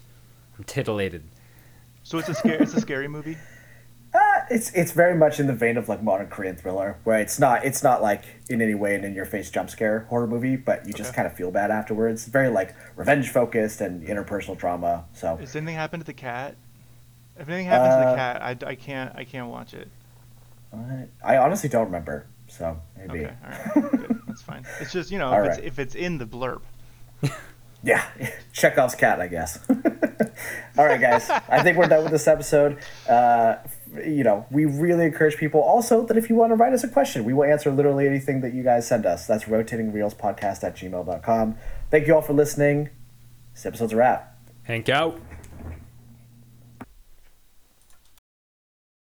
I'm titillated. So it's a scary, it's a scary movie. Uh, it's it's very much in the vein of like modern Korean thriller, where it's not it's not like in any way an in your face jump scare horror movie, but you just Okay. kind of feel bad afterwards. Very like revenge focused and interpersonal drama. So Has anything happened to the cat? If anything happens to Uh, the cat, I, I can't I can't watch it. I, I honestly don't remember. So maybe Okay, all right, good. That's fine. It's just you know All if it's if it's in the blurb. yeah, Chekhov's cat, I guess. All right, guys, I think we're done with this episode. Uh, you know, we really encourage people also that if you want to write us a question, we will answer literally anything that you guys send us. That's rotatingreelspodcast at gmail.com. Thank you all for listening. This episode's a wrap. Hank out.